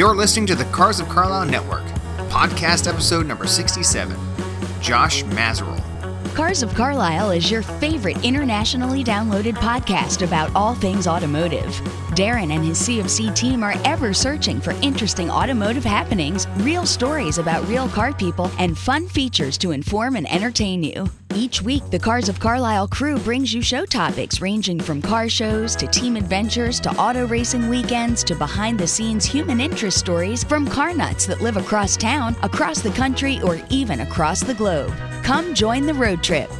You're listening to the Cars of Carlisle Network, podcast episode number 67. Josh Mazerel. Cars of Carlisle is your favorite internationally downloaded podcast about all things automotive. Darren and his CFC team are ever searching for interesting automotive happenings, real stories about real car people, and fun features to inform and entertain you. Each week, the Cars of Carlisle crew brings you show topics ranging from car shows to team adventures to auto racing weekends to behind the scenes human interest stories from car nuts that live across town, across the country, or even across the globe. Come join the road trip.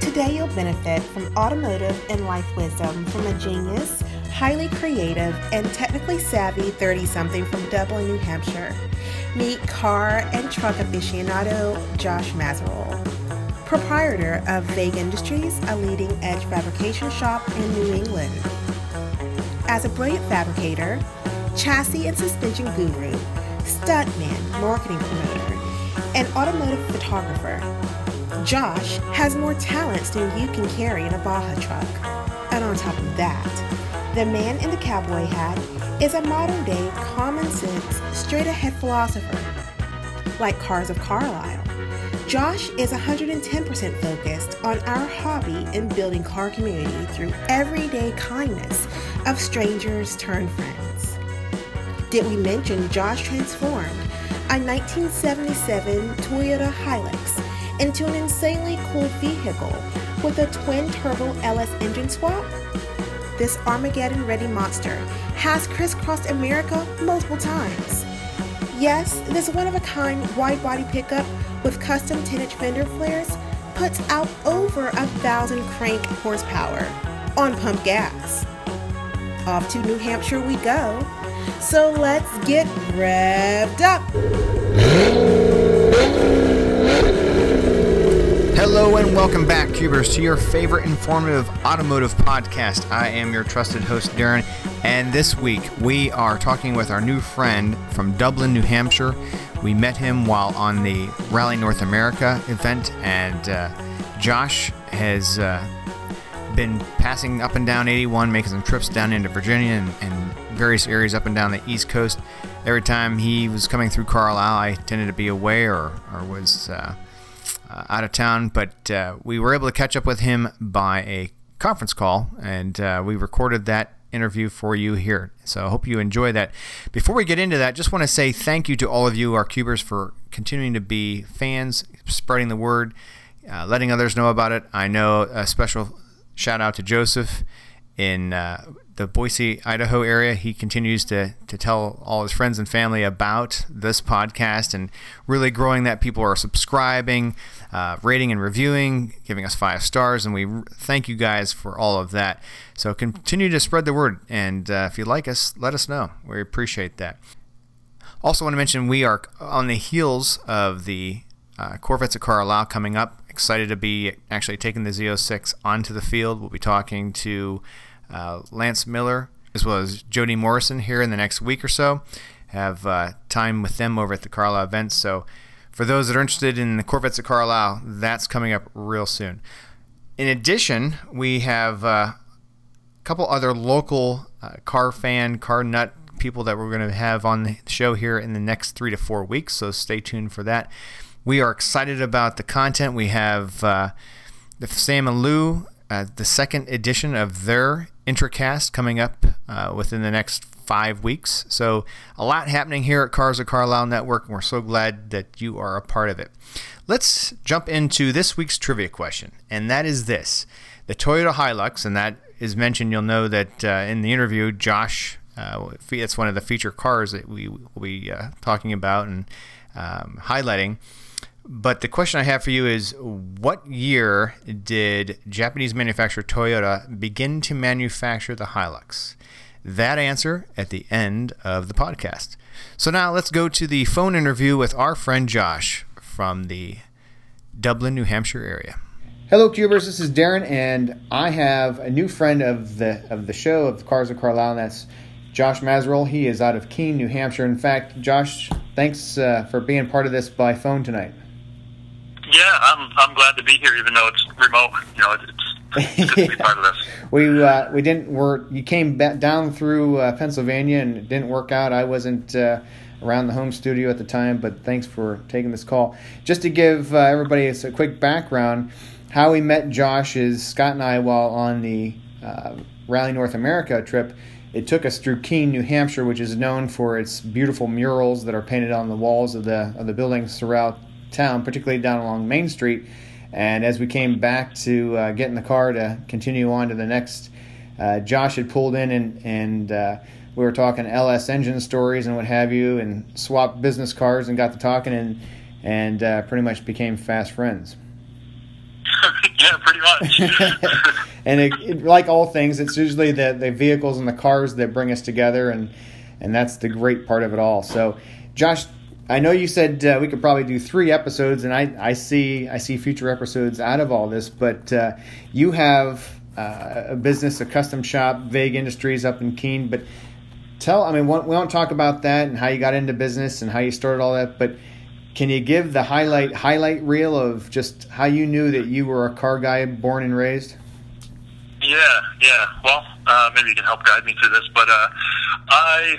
Today, you'll benefit from automotive and life wisdom from a genius, highly creative, and technically savvy 30 something from Dublin, New Hampshire. Meet car and truck aficionado Josh Mazerol, proprietor of Vague Industries, a leading edge fabrication shop in New England. As a brilliant fabricator, chassis and suspension guru, stuntman, marketing promoter, and automotive photographer, Josh has more talents than you can carry in a Baja truck. And on top of that, the man in the cowboy hat is a modern day, common sense, straight ahead philosopher. Like Cars of Carlisle, Josh is 110% focused on our hobby in building car community through everyday kindness of strangers turned friends. Did we mention Josh transformed a 1977 Toyota Hilux into an insanely cool vehicle with a twin turbo LS engine swap? This Armageddon ready monster has crisscrossed America multiple times. Yes, this one of a kind wide body pickup with custom 10 inch fender flares puts out over a thousand crank horsepower on pump gas. Off to New Hampshire we go. So let's get revved up. Hello and welcome back, Cubers, to your favorite informative automotive podcast. I am your trusted host, Darren, and this week we are talking with our new friend from Dublin, New Hampshire. We met him while on the Rally North America event, and uh, Josh has uh, been passing up and down 81, making some trips down into Virginia and, and various areas up and down the East Coast. Every time he was coming through Carlisle, I tended to be away or, or was. Uh, uh, out of town, but uh, we were able to catch up with him by a conference call, and uh, we recorded that interview for you here. So I hope you enjoy that. Before we get into that, just want to say thank you to all of you, our cubers, for continuing to be fans, spreading the word, uh, letting others know about it. I know a special shout out to Joseph in uh, the Boise, Idaho area. He continues to, to tell all his friends and family about this podcast and really growing that. People are subscribing, uh, rating and reviewing, giving us five stars, and we thank you guys for all of that. So continue to spread the word, and uh, if you like us, let us know. We appreciate that. Also, want to mention we are on the heels of the uh, Corvettes of Carlisle coming up. Excited to be actually taking the Z06 onto the field. We'll be talking to uh, Lance Miller, as well as Jody Morrison here in the next week or so. Have uh, time with them over at the Carlisle events. So, for those that are interested in the Corvettes at Carlisle, that's coming up real soon. In addition, we have uh, a couple other local uh, car fan, car nut people that we're going to have on the show here in the next three to four weeks. So, stay tuned for that. We are excited about the content. We have uh, the Sam and Lou, uh, the second edition of their Intracast coming up uh, within the next five weeks. So, a lot happening here at Cars of Carlisle Network, and we're so glad that you are a part of it. Let's jump into this week's trivia question, and that is this the Toyota Hilux, and that is mentioned. You'll know that uh, in the interview, Josh, uh, it's one of the feature cars that we will be uh, talking about and um, highlighting. But the question I have for you is what year did Japanese manufacturer Toyota begin to manufacture the Hilux? That answer at the end of the podcast. So now let's go to the phone interview with our friend Josh from the Dublin, New Hampshire area. Hello, Cubers. This is Darren, and I have a new friend of the of the show of Cars of Carlisle, and that's Josh Mazerol. He is out of Keene, New Hampshire. In fact, Josh, thanks uh, for being part of this by phone tonight. Yeah, I'm I'm glad to be here, even though it's remote. You know, it's It's good to be part of this. we uh, we didn't work. You came down through uh, Pennsylvania and it didn't work out. I wasn't uh, around the home studio at the time, but thanks for taking this call. Just to give uh, everybody a quick background, how we met Josh is Scott and I while on the uh, Rally North America trip. It took us through Keene, New Hampshire, which is known for its beautiful murals that are painted on the walls of the of the buildings throughout town, particularly down along Main Street. And as we came back to uh, get in the car to continue on to the next, uh, Josh had pulled in and and uh, we were talking LS engine stories and what have you, and swapped business cards and got to talking and and uh, pretty much became fast friends. yeah, pretty much. and it, it, like all things, it's usually the, the vehicles and the cars that bring us together, and and that's the great part of it all. So, Josh, I know you said uh, we could probably do three episodes, and I, I see I see future episodes out of all this. But uh, you have uh, a business, a custom shop, Vague Industries up in Keene. But tell, I mean, we won't talk about that and how you got into business and how you started all that. But can you give the highlight highlight reel of just how you knew that you were a car guy, born and raised? Yeah, yeah. Well, uh, maybe you can help guide me through this. But uh, I,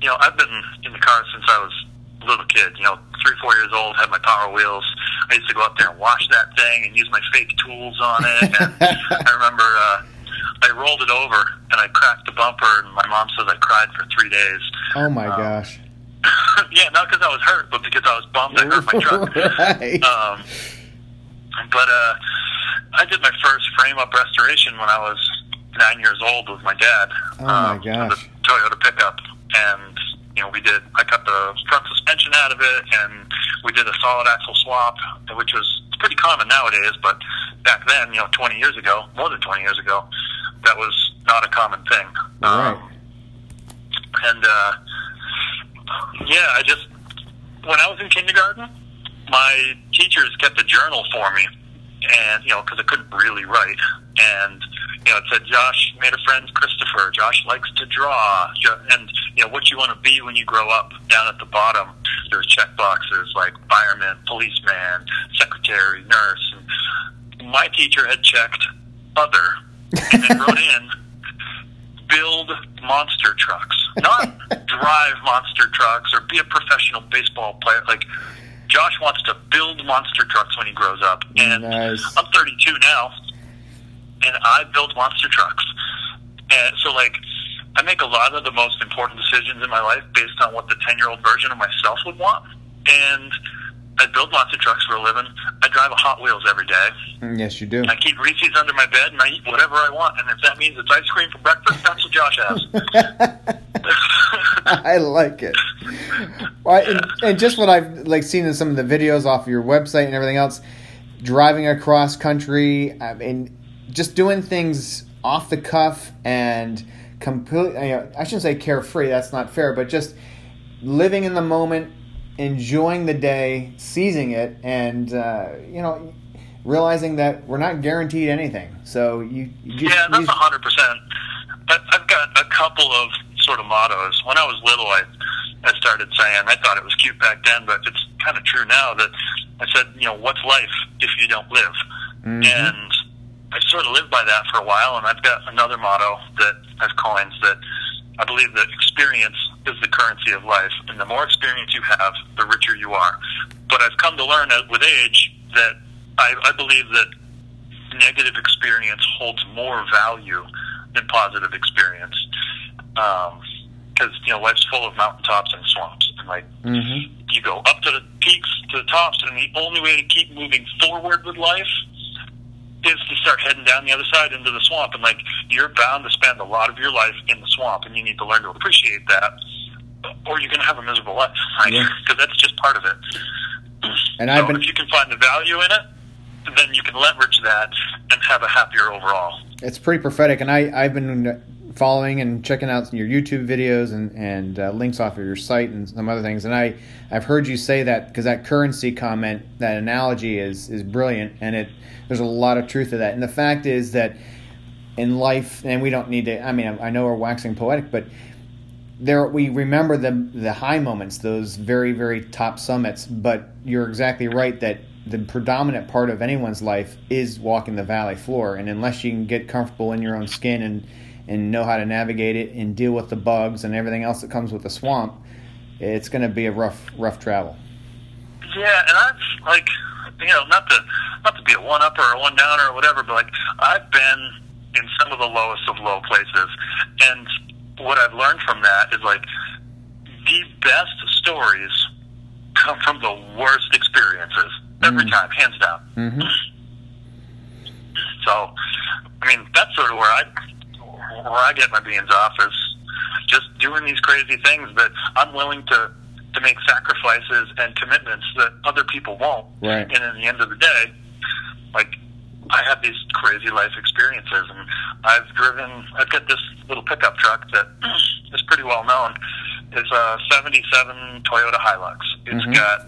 you know, I've been in the car since I was little kid. You know, three, four years old, had my Power Wheels. I used to go up there and wash that thing and use my fake tools on it. And I remember uh, I rolled it over and I cracked the bumper, and my mom says I cried for three days. Oh my um, gosh. yeah, not because I was hurt, but because I was bummed I hurt my truck. right. Um, but uh, I did my first frame up restoration when I was nine years old with my dad. Oh my um, gosh. The Toyota pickup, and you know we did. I cut the front suspension out of it, and we did a solid axle swap, which was pretty common nowadays, but back then, you know, 20 years ago, more than 20 years ago, that was not a common thing. Right. Um, and uh, yeah, I just when I was in kindergarten, my teachers kept a journal for me, and you know, because I couldn't really write, and you know, it said Josh made a friend, Christopher. Josh likes to draw, and you know, what you want to be when you grow up. Down at the bottom, there's check boxes like fireman, policeman, secretary, nurse. And my teacher had checked other, and then wrote in build monster trucks, not drive monster trucks or be a professional baseball player. Like Josh wants to build monster trucks when he grows up, and Nice. I'm 32 now, and I build monster trucks. And so, like, I make a lot of the most important decisions in my life based on what the 10 year old version of myself would want. And I build lots of trucks for a living. I drive a Hot Wheels every day. Mm, Yes, you do. I keep Reese's under my bed, and I eat whatever I want. And if that means it's ice cream for breakfast, that's what Josh has. I like it. Well, and, and just what I've like seen in some of the videos off of your website and everything else, driving across country, I mean, just doing things off the cuff and completely. You know, I shouldn't say carefree. That's not fair, but just living in the moment, enjoying the day, seizing it, and uh, you know, realizing that we're not guaranteed anything. So you, you just, Yeah, that's a hundred percent. I've got a couple of sort of mottos. When I was little, I I started saying I thought it was cute back then, but it's kind of true now. That I said, you know, what's life if you don't live? Mhm. And I sort of lived by that for a while. And I've got another motto that I've coined that I believe that experience is the currency of life, and the more experience you have, the richer you are. But I've come to learn with age that I, I believe that negative experience holds more value than positive experience. Because you know life's full of mountaintops and swamps, and like Mhm. you go up to the peaks, to the tops, and the only way to keep moving forward with life is to start heading down the other side into the swamp. And like you're bound to spend a lot of your life in the swamp, and you need to learn to appreciate that, or you're going to have a miserable life. Like, Yeah. because that's just part of it. And so I've been if you can find the value in it, then you can leverage that and have a happier overall. it's pretty prophetic and I, i've been following and checking out your youtube videos and, and uh, links off of your site and some other things and i i've heard you say that because that currency comment that analogy is is brilliant and it there's a lot of truth to that. And the fact is that in life and we don't need to i mean i know we're waxing poetic but there we remember the the high moments those very very top summits. But you're exactly right that the predominant part of anyone's life is walking the valley floor, and unless you can get comfortable in your own skin and and know how to navigate it and deal with the bugs and everything else that comes with the swamp, it's going to be a rough rough travel. Yeah, and I've like you know not to not to be a one upper or a one downer or whatever, but like I've been in some of the lowest of low places, and what I've learned from that is like the best stories come from the worst experiences every Mm. time, hands down. hmm So, I mean, that's sort of where I where I get my beans off is just doing these crazy things that I'm willing to to make sacrifices and commitments that other people won't. Right. And in the end of the day, like I have these crazy life experiences, and I've driven. I've got this little pickup truck that is pretty well known. It's a '77 Toyota Hilux. It's Mhm. got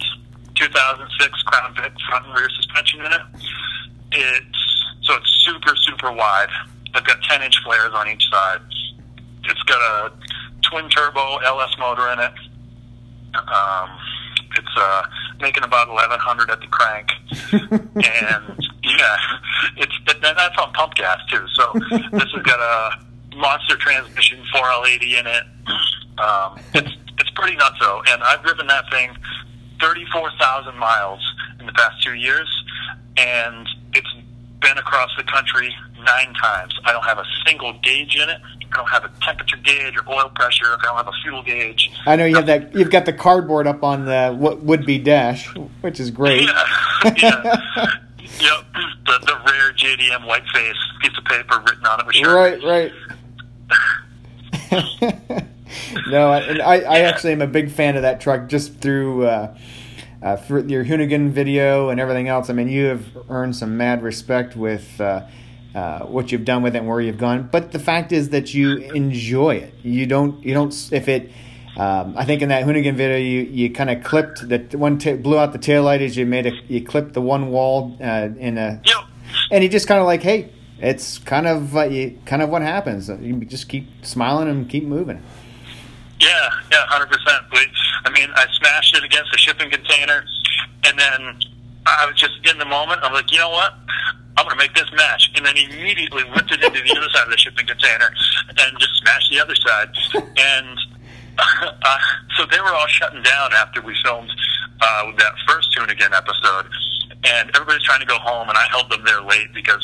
2006 Crown Vic front and rear suspension in it. It's so it's super super wide. I've got 10 inch flares on each side. It's got a twin turbo LS motor in it. Um, it's uh, making about 1100 at the crank, and yeah, it's that's on pump gas too. So this has got a monster transmission 4L80 in it. Um, it's it's pretty nutso, and I've driven that thing 34,000 miles in the past two years, and it's been across the country nine times. I don't have a single gauge in it. I don't have a temperature gauge or oil pressure. I don't have a fuel gauge. I know you have that. You've got the cardboard up on the what would be dash, which is great. Yeah, yeah. yep. The, the rare JDM whiteface piece of paper written on it with. Right, right. no, I- and I, I actually am a big fan of that truck just through uh, uh, your Hoonigan video and everything else. I mean, you have earned some mad respect with uh, uh, what you've done with it and where you've gone. But the fact is that you enjoy it. You don't. You don't. If it. Um, I think in that Hoonigan video, you, you kind of clipped the one, ta blew out the taillight as you made a, you clipped the one wall uh, in a Yep. and he just kind of like, hey, it's kind of uh, you, kind of what happens. You just keep smiling and keep moving. Yeah, yeah, hundred percent. I mean, I smashed it against a shipping container, and then I was just in the moment. I'm like, you know what? I'm going to make this match, and then immediately whipped it into the other side of the shipping container, and just smashed the other side. And uh, so they were all shutting down after we filmed uh, that first Hoonigan episode, and everybody's trying to go home, and I held them there late because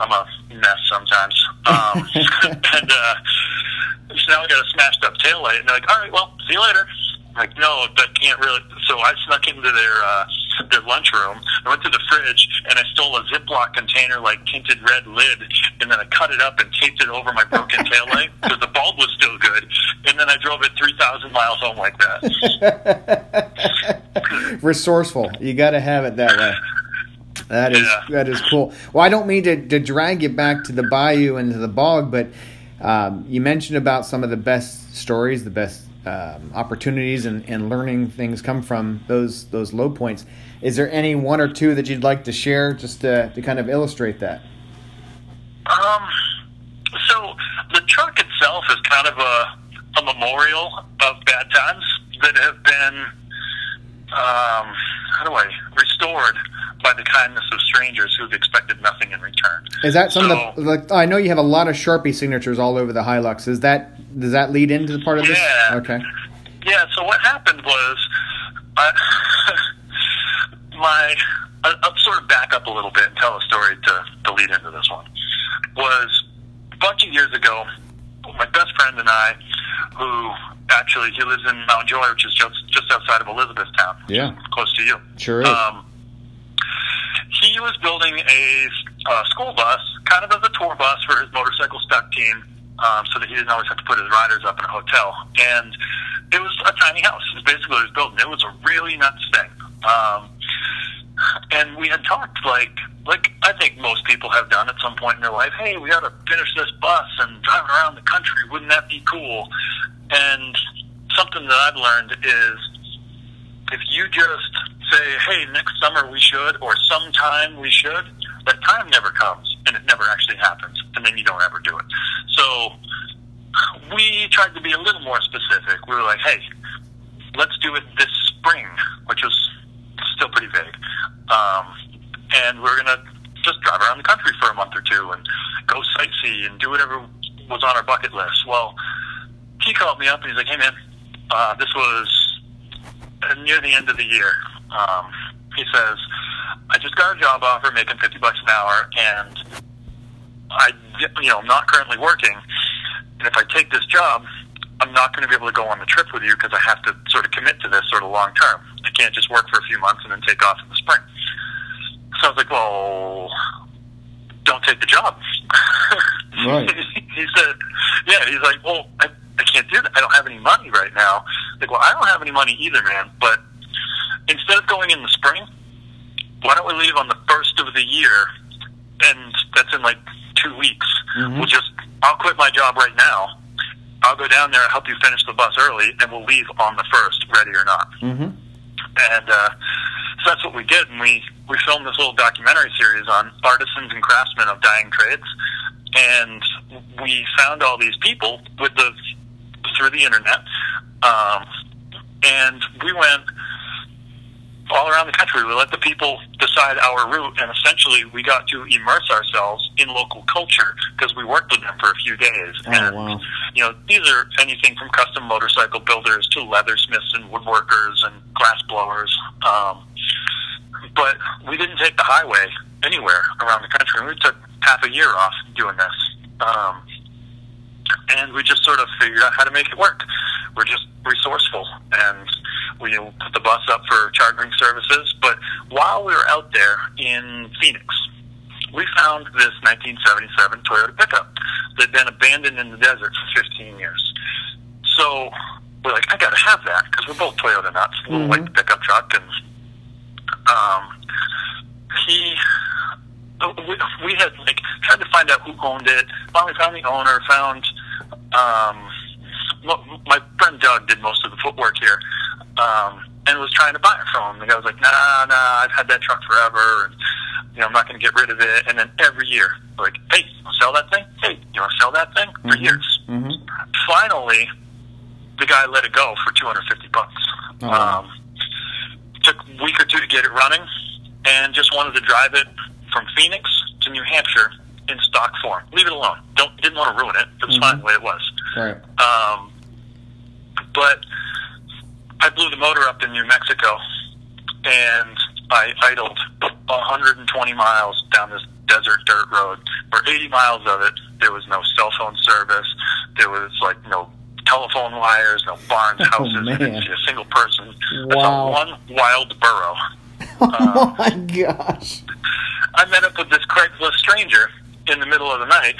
I'm a mess sometimes. Um, and uh, so now I got a smashed up tail light, and they're like, "All right, well, see you later." Like, no, that can't really. So I snuck into their uh, their lunchroom. I went to the fridge and I stole a Ziploc container, like tinted red lid, and then I cut it up and taped it over my broken tail light because the bulb was still good. And then I drove it three thousand miles home like that. Resourceful. You got to have it that way. That is Yeah. that is cool. Well, I don't mean to, to drag you back to the bayou and to the bog, but um, you mentioned about some of the best stories, the best um, opportunities, and, and learning things come from those those low points. Is there any one or two that you'd like to share, just to, to kind of illustrate that? Um, so the truck itself is kind of a, a memorial of bad times that have been, um, how do I, restored by the kindness of strangers who've expected nothing in return. Is that some So- of the? Like, I know you have a lot of Sharpie signatures all over the Hilux. Is that does that lead into the part of this? Yeah. Okay. Yeah, so what happened was, I, my, I, I'll sort of back up a little bit and tell a story to, to lead into this one. Was a bunch of years ago, my best friend and I, who actually, he lives in Mount Joy, which is just, just outside of Elizabethtown. Yeah. Close to you. Sure is. Um, he was building a uh, school bus, kind of as a tour bus for his motorcycle stunt team, um, so that he didn't always have to put his riders up in a hotel. And it was a tiny house. Is basically what he was building. It was a really nuts thing. Um, and we had talked like like I think most people have done at some point in their life. Hey, we got to finish this bus and drive it around the country. Wouldn't that be cool? And something that I've learned is if you just say, "Hey, next summer we should," or "Sometime we should," that time never comes, and it never actually happens, and then you don't ever do it. So we tried to be a little more specific. We were like, "Hey, let's do it this spring," which was still pretty vague. um, and we are gonna just drive around the country for a month or two and go sightsee and do whatever was on our bucket list. Well, he called me up and he's like, "Hey man, uh, this was near the end of the year." Um, he says, "I just got a job offer making fifty bucks an hour, and I, you know, I'm not currently working. And if I take this job, I'm not going to be able to go on the trip with you because I have to sort of commit to this sort of long term. I can't just work for a few months and then take off in the spring." So I was like, "Well, don't take the job." Right. he said, "Yeah." He's like, "Well, I, I can't do that. I don't have any money right now." Like, well, I don't have any money either, man. But instead of going in the spring, why don't we leave on the first of the year? And that's in like two weeks. Mhm. We'll just, I'll quit my job right now. I'll go down there, and help you finish the bus early, and we'll leave on the first, ready or not. Mm-hmm. And uh, so that's what we did. And we, we filmed this little documentary series on artisans and craftsmen of dying trades. And we found all these people with the through the internet. Um, and we went all around the country. We let the people decide our route, and essentially we got to immerse ourselves in local culture because we worked with them for a few days. Oh, and, wow. you know, these are anything from custom motorcycle builders to leathersmiths and woodworkers and glass blowers. Um, but we didn't take the highway anywhere around the country. We took half a year off doing this. Um, and we just sort of figured out how to make it work. We're just resourceful, and we put the bus up for chartering services. But while we were out there in Phoenix, we found this 1977 Toyota pickup that had been abandoned in the desert for 15 years. So we're like, I got to have that because we're both Toyota nuts, a little white pickup truck, and um, he we, we had like tried to find out who owned it. Finally found the owner. Found um, my friend Doug did most of the footwork here, um, and was trying to buy it from him. The guy was like, Nah, nah, I've had that truck forever, and you know I'm not going to get rid of it. And then every year, like, Hey, you want to sell that thing? Hey, you want to sell that thing? For Mhm. years. Mm-hmm. Finally, the guy let it go for 250 bucks. Oh. Um, took a week or two to get it running, and just wanted to drive it from Phoenix to New Hampshire in stock form. Leave it alone. Don't didn't want to ruin it. It was Mhm. fine the way it was. Right. Um, but I blew the motor up in New Mexico, and I idled 120 miles down this desert dirt road. For 80 miles of it, there was no cell phone service. There was like no telephone wires, no barns, Oh, houses. man. didn't a single person. Wow. a one wild burrow. oh my gosh. I met up with this Craigslist stranger in the middle of the night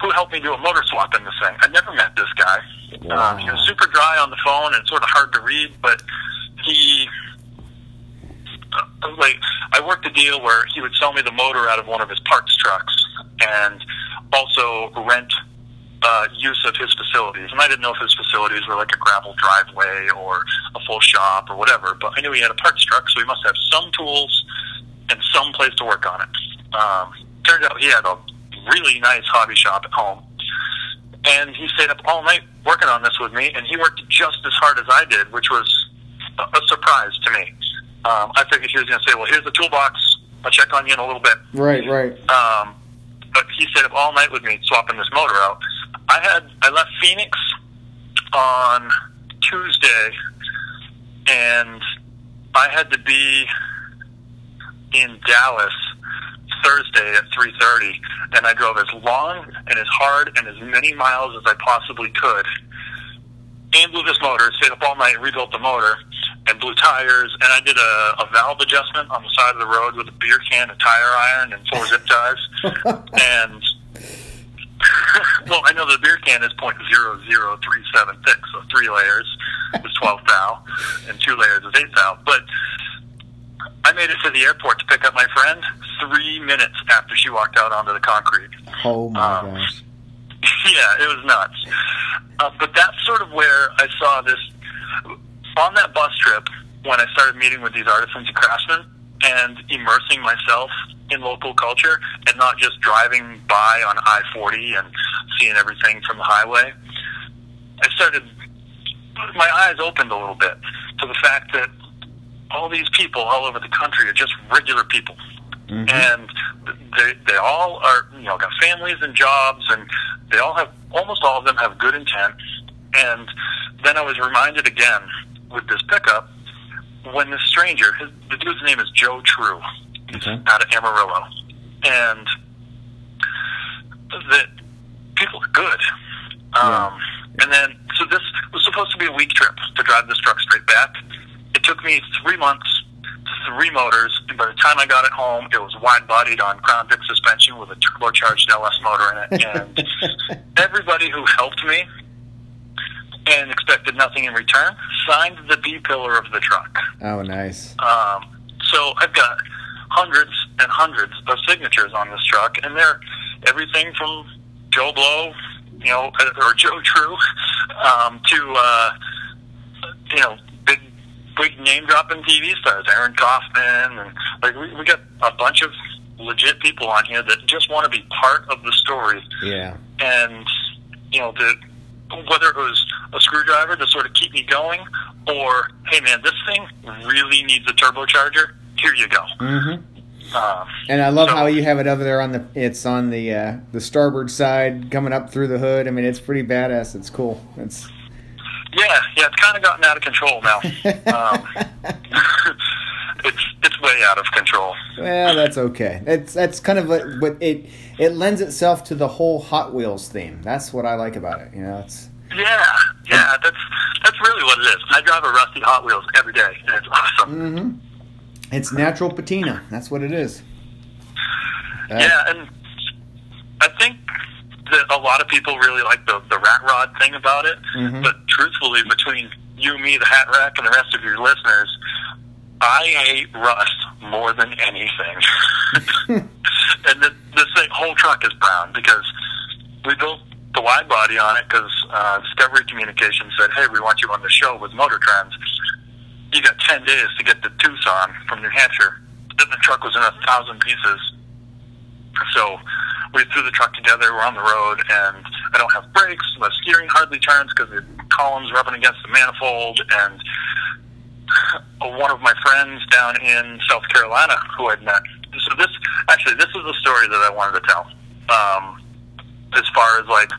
who helped me do a motor swap in this thing. I never met this guy. Wow. Um, he was super dry on the phone and sort of hard to read, but he uh, like I worked a deal where he would sell me the motor out of one of his parts trucks and also rent uh, use of his facilities. And I didn't know if his facilities were like a gravel driveway or a full shop or whatever, but I knew he had a parts truck, so he must have some tools and some place to work on it. Um, turned out he had a really nice hobby shop at home. And he stayed up all night working on this with me, and he worked just as hard as I did, which was a, a surprise to me. Um, I figured he was going to say, well, here's the toolbox. I'll check on you in a little bit. Right, right. Um, but he stayed up all night with me swapping this motor out. I had I left Phoenix on Tuesday, and I had to be in Dallas Thursday at three thirty, and I drove as long and as hard and as many miles as I possibly could, and blew this motor. Stayed up all night, rebuilt the motor, and blew tires. And I did a, a valve adjustment on the side of the road with a beer can, a tire iron, and four zip ties. and well, I know the beer can is point zero zero three seven thick, so three layers is twelve thou, and two layers is eight thou. But I made it to the airport to pick up my friend three minutes after she walked out onto the concrete. Oh my Um, gosh. yeah, it was nuts. Uh, but that's sort of where I saw this on that bus trip when I started meeting with these artisans and craftsmen and immersing myself in local culture and not just driving by on I 40 and seeing everything from the highway. I started, my eyes opened a little bit to the fact that all these people all over the country are just regular people, Mhm. and they they all are you know got families and jobs, and they all have almost all of them have good intent. And then I was reminded again with this pickup when this stranger, his, the dude's name is Joe True, Okay. out of Amarillo, and that people are good. Um, And then, so this was supposed to be a week trip to drive this truck straight back. It took me three months, three motors, and by the time I got it home, it was wide-bodied on Crown Vic suspension with a turbocharged LS motor in it. And everybody who helped me and expected nothing in return signed the B pillar of the truck. Oh, nice. Um, so I've got hundreds and hundreds of signatures on this truck, and they're everything from Joe Blow, you know, or Joe True, um, to uh, you know, big big name dropping TV stars, Aaron Kaufman, and like we, we got a bunch of legit people on here that just want to be part of the story Yeah. and you know the whether it was a screwdriver to sort of keep me going or hey man this thing really needs a turbocharger here you go Mm-hmm. um, And I love So- how you have it over there on the. It's on the uh, the starboard side, coming up through the hood. I mean, it's pretty badass. It's cool. It's. Yeah yeah it's kind of gotten out of control now um, it's it's way out of control Well, that's okay. It's that's kind of like, but it it lends itself to the whole Hot Wheels theme. That's what I like about it. You know, it's yeah yeah that's that's really what it is i drive a rusty hot wheels every day and it's awesome mm-hmm. it's natural patina. That's what it is. Uh, Yeah, and I think that a lot of people really like the the rat rod thing about it. Mhm. But truthfully, between you, me, the hat rack, and the rest of your listeners, I hate rust more than anything. and the, this thing, whole truck is brown because we built the wide body on it because uh, Discovery Communications said, "Hey, we want you on the show with Motor Trends." You got ten days to get to Tucson from New Hampshire. Then the truck was in a thousand pieces. So we threw the truck together. We're on the road, and I don't have brakes. The steering hardly turns because the column's rubbing against the manifold. And one of my friends down in South Carolina who I'd met. So this actually, this is the story that I wanted to tell. Um, as far as like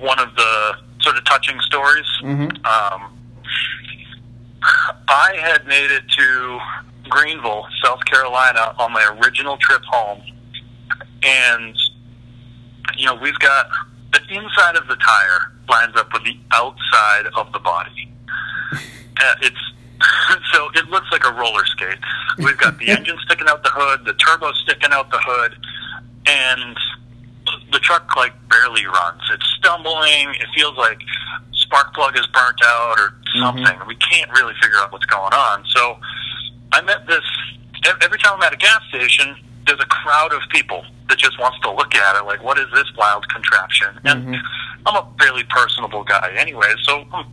one of the sort of touching stories. Mhm. Um, I had made it to Greenville, South Carolina, on my original trip home, and you know we've got the inside of the tire lines up with the outside of the body. Uh, it's so it looks like a roller skate. We've got the engine sticking out the hood, the turbo sticking out the hood, and the truck like barely runs. It's stumbling. It feels like spark plug is burnt out or something. We can't really figure out what's going on. So I met this every time I'm at a gas station. There's a crowd of people that just wants to look at it, like, what is this wild contraption? And Mhm. I'm a fairly personable guy anyway, so I'm,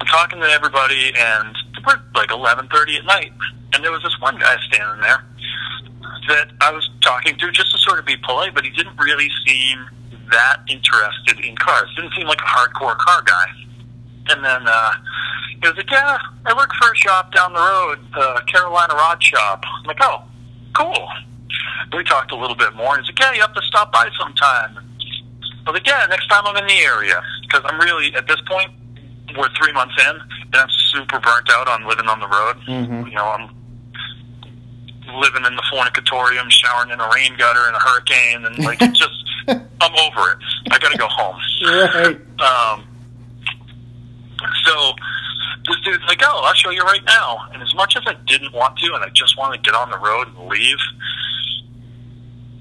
I'm talking to everybody, and we're like 11:30 at night, and there was this one guy standing there that I was talking to just to sort of be polite, but he didn't really seem that interested in cars. Didn't seem like a hardcore car guy. And then uh, he was like, "Yeah, I work for a shop down the road, uh, Carolina Rod Shop." I'm like, "Oh, cool." We talked a little bit more. and He's like, "Yeah, you have to stop by sometime." I was like, "Yeah, next time I'm in the area," because I'm really at this point we're three months in, and I'm super burnt out on living on the road. Mhm. You know, I'm living in the fornicatorium, showering in a rain gutter in a hurricane, and like it's just I'm over it. I got to go home. Right. Um, so this dude's like, "Oh, I'll show you right now." And as much as I didn't want to, and I just wanted to get on the road and leave,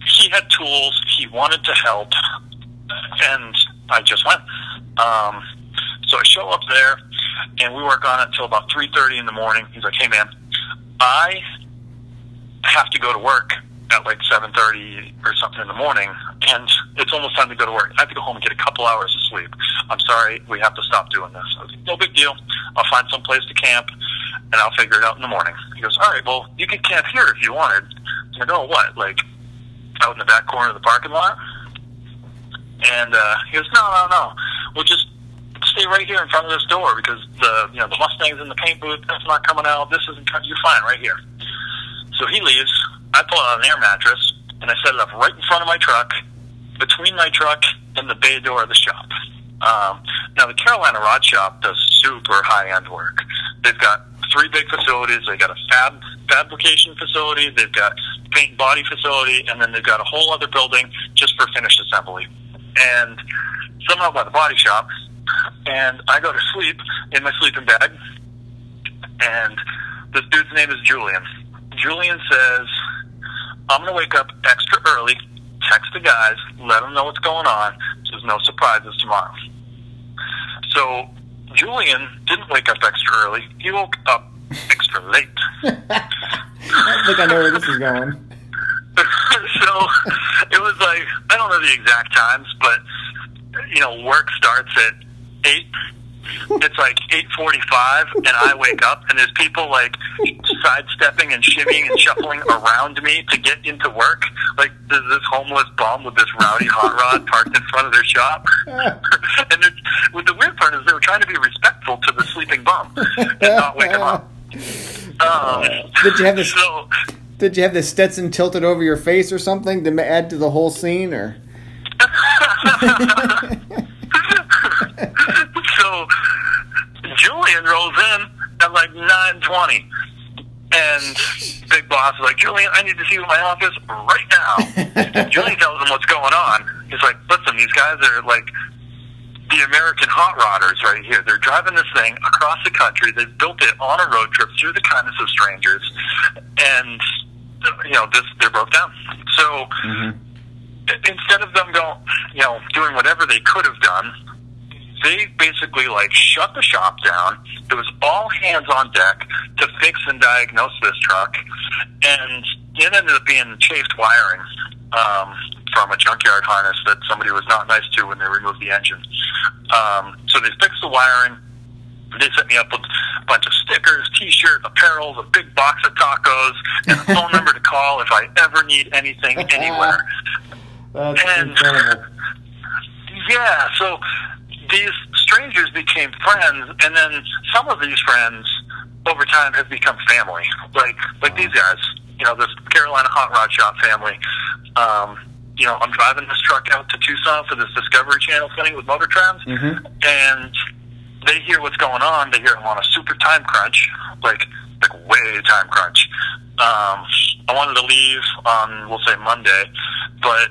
he had tools. He wanted to help, and I just went. Um, so I show up there, and we work on it until about three thirty in the morning. He's like, "Hey, man, I have to go to work at like seven thirty or something in the morning, and it's almost time to go to work. I have to go home and get a couple hours of sleep. I'm sorry, we have to stop doing this. Like, no big deal. I'll find some place to camp, and I'll figure it out in the morning. He goes, all right, well, you could camp here if you wanted. I go, what? Like out in the back corner of the parking lot? And uh, he goes, no, no, no. We'll just stay right here in front of this door because the you know the Mustang's in the paint booth. That's not coming out. This isn't. You're fine right here." So he leaves. I pull out an air mattress and I set it up right in front of my truck, between my truck and the bay door of the shop. Um, now the Carolina Rod Shop does super high end work. They've got three big facilities. They've got a fab fabrication facility. They've got paint body facility, and then they've got a whole other building just for finished assembly. And somehow by the body shop, and I go to sleep in my sleeping bag, and this dude's name is Julian. Julian says, I'm going to wake up extra early, text the guys, let them know what's going on, so there's no surprises tomorrow. So Julian didn't wake up extra early. He woke up extra late. I think I know where this is going. so it was like I don't know the exact times, but you know, work starts at eight. It's like eight forty-five, and I wake up, and there's people like sidestepping and shimmying and shuffling around me to get into work. Like there's this homeless bum with this rowdy hot rod parked in front of their shop. and the weird part is they were trying to be respectful to the sleeping bum and not wake him up. Um, Did you have this? so Did you have the Stetson tilted over your face or something to add to the whole scene, or? so Julian rolls in at like nine twenty, and Big Boss is like, Julian, I need to see you in my office right now. Julian tells him what's going on. He's like, listen, these guys are like the American hot rodders right here. They're driving this thing across the country. They've built it on a road trip through the kindness of strangers, and you know this they're broke down. So instead of them going, you know, doing whatever they could have done, they basically like shut the shop down. It was all hands on deck to fix and diagnose this truck, and it ended up being chafed wiring um, from a junkyard harness that somebody was not nice to when they removed the engine. Um, so they fixed the wiring. They set me up with a bunch of stickers, T-shirt, apparel, a big box of tacos, and a phone number to call if I ever need anything anywhere. That's And- incredible. Yeah, so these strangers became friends, and then some of these friends over time have become family. Like like these guys, you know, this Carolina Hot Rod Shop family. Um, you know, I'm driving this truck out to Tucson for this Discovery Channel thing with Motor Trends, and they hear what's going on. They hear I'm on a super time crunch, like like way time crunch. Um, I wanted to leave on we'll say Monday, but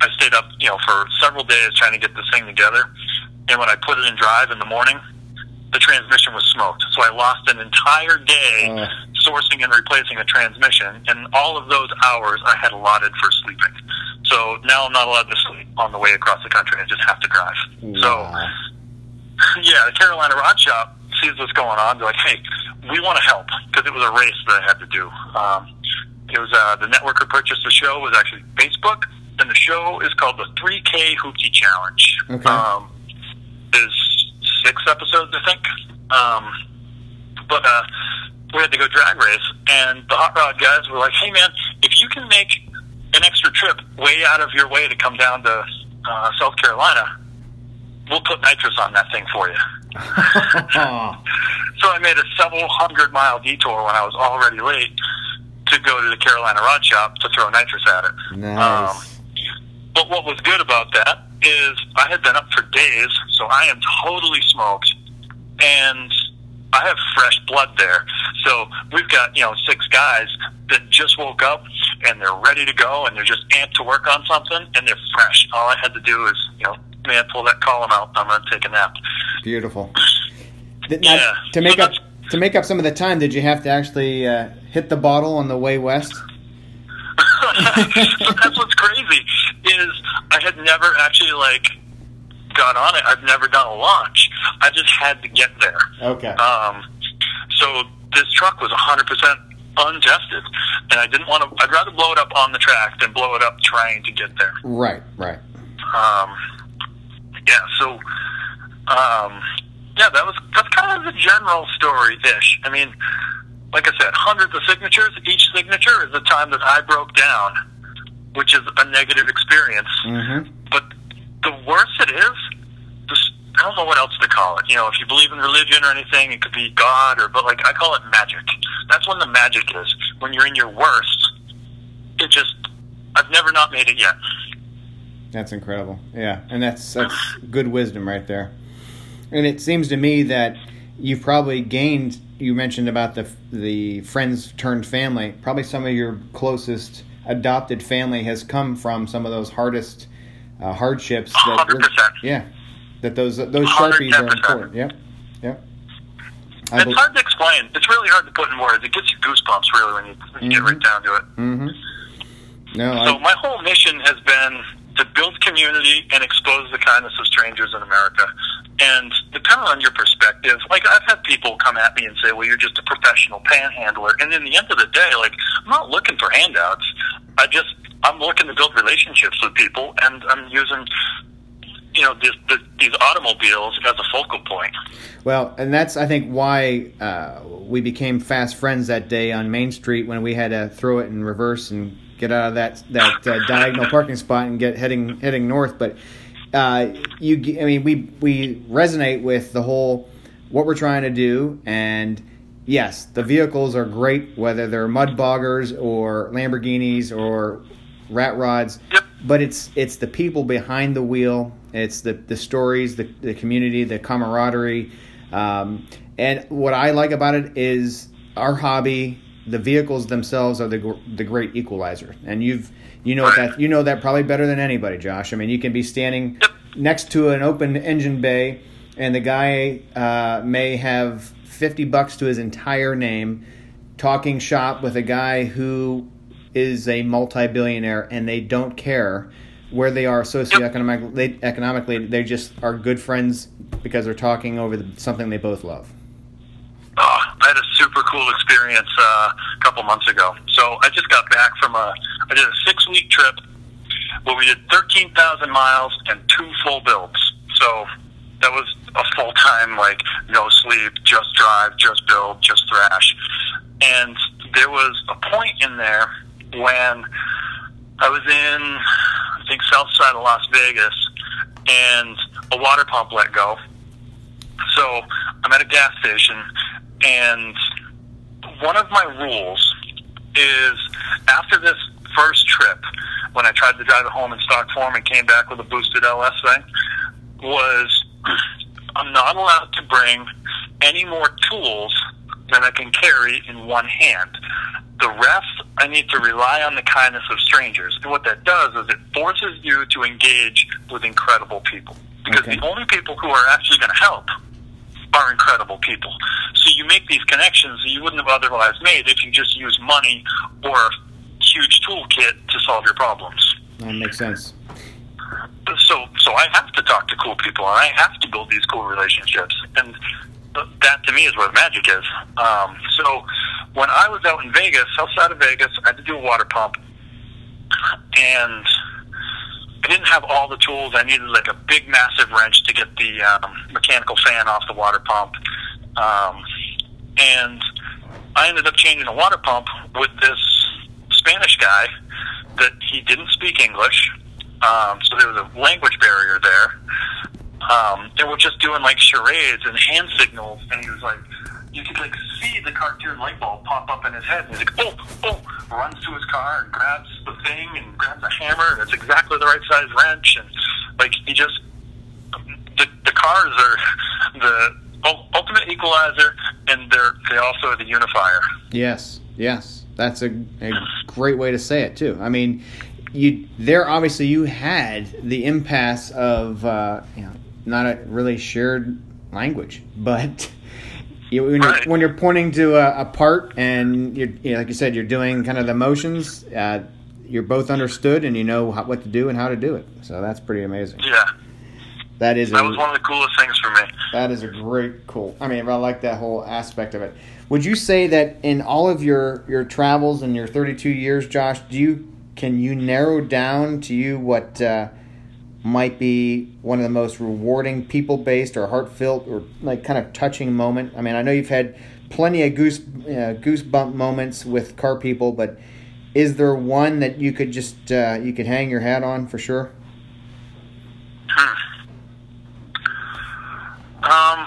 I stayed up, you know, for several days trying to get this thing together. And when I put it in drive in the morning, the transmission was smoked. So I lost an entire day Uh. sourcing and replacing a transmission. And all of those hours I had allotted for sleeping. So now I'm not allowed to sleep on the way across the country. I just have to drive. So yeah, the Carolina Rod Shop sees what's going on. They're like, hey, we want to help because it was a race that I had to do. Um, it was uh, the network who purchased the show was actually Facebook, and the show is called the 3K Hoopty Challenge. Okay. Um, there's six episodes, I think. Um, but uh, we had to go drag race, and the hot rod guys were like, "Hey, man, if you can make an extra trip way out of your way to come down to uh, South Carolina, we'll put nitrous on that thing for you." So I made a several hundred mile detour when I was already late to go to the Carolina Rod Shop to throw nitrous at it. Nice. but what was good about that is I had been up for days, so I am totally smoked, and I have fresh blood there. So we've got you know six guys that just woke up and they're ready to go and they're just amped to work on something and they're fresh. All I had to do is you know man pull that column out. I'm gonna take a nap. Beautiful. Not, Yeah. To make up to make up some of the time, did you have to actually uh, hit the bottle on the way west? so that's what's crazy is I had never actually like got on it. I've never done a launch. I just had to get there. Okay. Um, so this truck was 100% untested, and I didn't want to. I'd rather blow it up on the track than blow it up trying to get there. right. Right. Um, yeah. So, um, yeah, that was that's kind of the general story ish. I mean, like I said, hundreds of signatures. Each signature is the time that I broke down, which is a negative experience. Mm-hmm. But the worse it is, the, I don't know what else to call it. You know, if you believe in religion or anything, it could be God or, but like I call it magic. That's when the magic is. When you're in your worst, it just, I've never not made it yet. That's incredible. Yeah, and that's that's good wisdom right there. And it seems to me that you've probably gained. You mentioned about the the friends turned family. Probably some of your closest adopted family has come from some of those hardest uh, hardships. That 100%. Yeah, that those those sharpies 110%. are important. Yep, yep. I it's hard to explain. It's really hard to put in words. It gets you goosebumps really when you, when you mm-hmm. get right down to it. Mm-hmm. No, so I, my whole mission has been to build community and expose the kindness of strangers in America. And depending on your perspective, like I've had people come at me and say, "Well, you're just a professional panhandler." And in the end of the day, like I'm not looking for handouts. I just I'm looking to build relationships with people, and I'm using you know these automobiles as a focal point. Well, and that's I think why uh, we became fast friends that day on Main Street when we had to throw it in reverse and get out of that that uh, diagonal parking spot and get heading heading north. But uh, you, I mean, we we resonate with the whole what we're trying to do, and yes, the vehicles are great, whether they're mud boggers or Lamborghinis or rat rods. Yep. But it's it's the people behind the wheel. It's the the stories, the the community, the camaraderie. Um, and what I like about it is our hobby the vehicles themselves are the the great equalizer, and you've you know that you know that probably better than anybody, Josh. I mean, you can be standing next to an open engine bay, and the guy uh, may have fifty bucks to his entire name, talking shop with a guy who is a multi-billionaire, and they don't care where they are socioeconomically. They, economically, they just are good friends because they're talking over the, something they both love. Oh, I had a super cool experience uh, a couple months ago. So I just got back from a I did a six week trip where we did thirteen thousand miles and two full builds. So that was a full time like no sleep, just drive, just build, just thrash. And there was a point in there when I was in I think south side of Las Vegas and a water pump let go. So I'm at a gas station and one of my rules is after this first trip, when I tried to drive it home in stock form and came back with a boosted LS thing, was I'm not allowed to bring any more tools than I can carry in one hand. The rest, I need to rely on the kindness of strangers. And what that does is it forces you to engage with incredible people. Because okay. the only people who are actually going to help are incredible people. So you make these connections that you wouldn't have otherwise made if you just use money or a huge toolkit to solve your problems. That makes sense. So, so I have to talk to cool people, and I have to build these cool relationships, and that to me is where the magic is. Um, so, when I was out in Vegas, outside of Vegas, I had to do a water pump, and I didn't have all the tools. I needed like a big, massive wrench to get the um, mechanical fan off the water pump. Um, and I ended up changing the water pump with this Spanish guy that he didn't speak English. Um, so there was a language barrier there. Um, and we're just doing like charades and hand signals. And he was like, you could like see the cartoon light bulb pop up in his head. And he's like, oh, oh, runs to his car and grabs the thing and grabs a hammer and it's exactly the right size wrench. And like he just, the, the cars are the ultimate equalizer and they're, they also are the unifier. Yes, yes. That's a, a great way to say it too. I mean, you there obviously you had the impasse of uh, you know not a really shared language, but you, when, you're, when you're pointing to a, a part and you're, you know, like you said, you're doing kind of the motions, uh, you're both understood and you know how, what to do and how to do it. So that's pretty amazing. Yeah. That is that a, was one of the coolest things for me. That is a great cool. I mean, I like that whole aspect of it. Would you say that in all of your your travels and your 32 years, Josh, do you can you narrow down to you what uh, might be one of the most rewarding people based or heartfelt or like kind of touching moment. I mean, I know you've had plenty of goose uh, goosebump moments with car people, but is there one that you could just uh, you could hang your hat on for sure? Hmm. Um,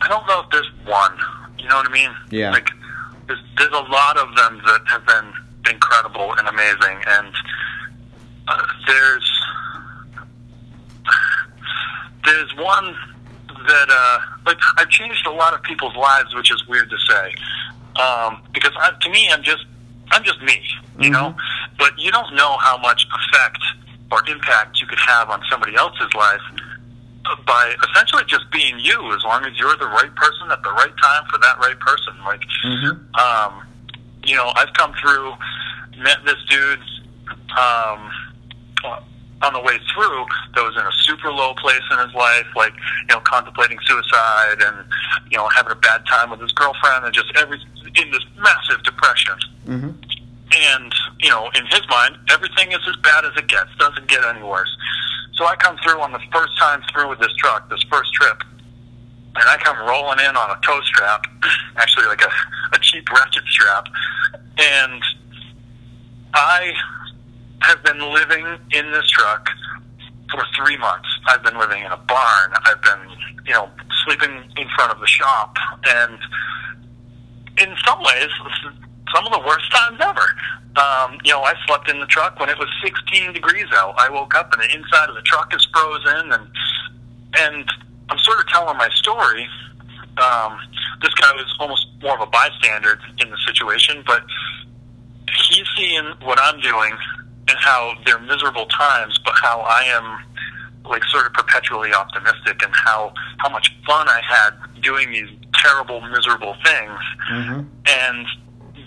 I don't know if there's one. You know what I mean? Yeah. Like, there's, there's a lot of them that have been incredible and amazing, and uh, there's there's one that uh, like I've changed a lot of people's lives, which is weird to say, um, because I, to me, I'm just I'm just me, you know. But you don't know how much effect or impact you could have on somebody else's life by essentially just being you, as long as you're the right person at the right time for that right person. Like, um, you know, I've come through, met this dude. Um, on the way through that was in a super low place in his life, like, you know, contemplating suicide and, you know, having a bad time with his girlfriend and just every, in this massive depression. Mm-hmm. And, you know, in his mind, everything is as bad as it gets, doesn't get any worse. So I come through on the first time through with this truck, this first trip, and I come rolling in on a tow strap, actually like a, a cheap ratchet strap, and I have been living in this truck for three months. I've been living in a barn. I've been, you know, sleeping in front of the shop, and in some ways, some of the worst times ever. Um, you know, I slept in the truck when it was 16 degrees out. I woke up and the inside of the truck is frozen, and and I'm sort of telling my story. Um, this guy was almost more of a bystander in the situation, but he's seeing what I'm doing and how they're miserable times, but how I am like sort of perpetually optimistic and how how much fun I had doing these terrible, miserable things. Mm-hmm. And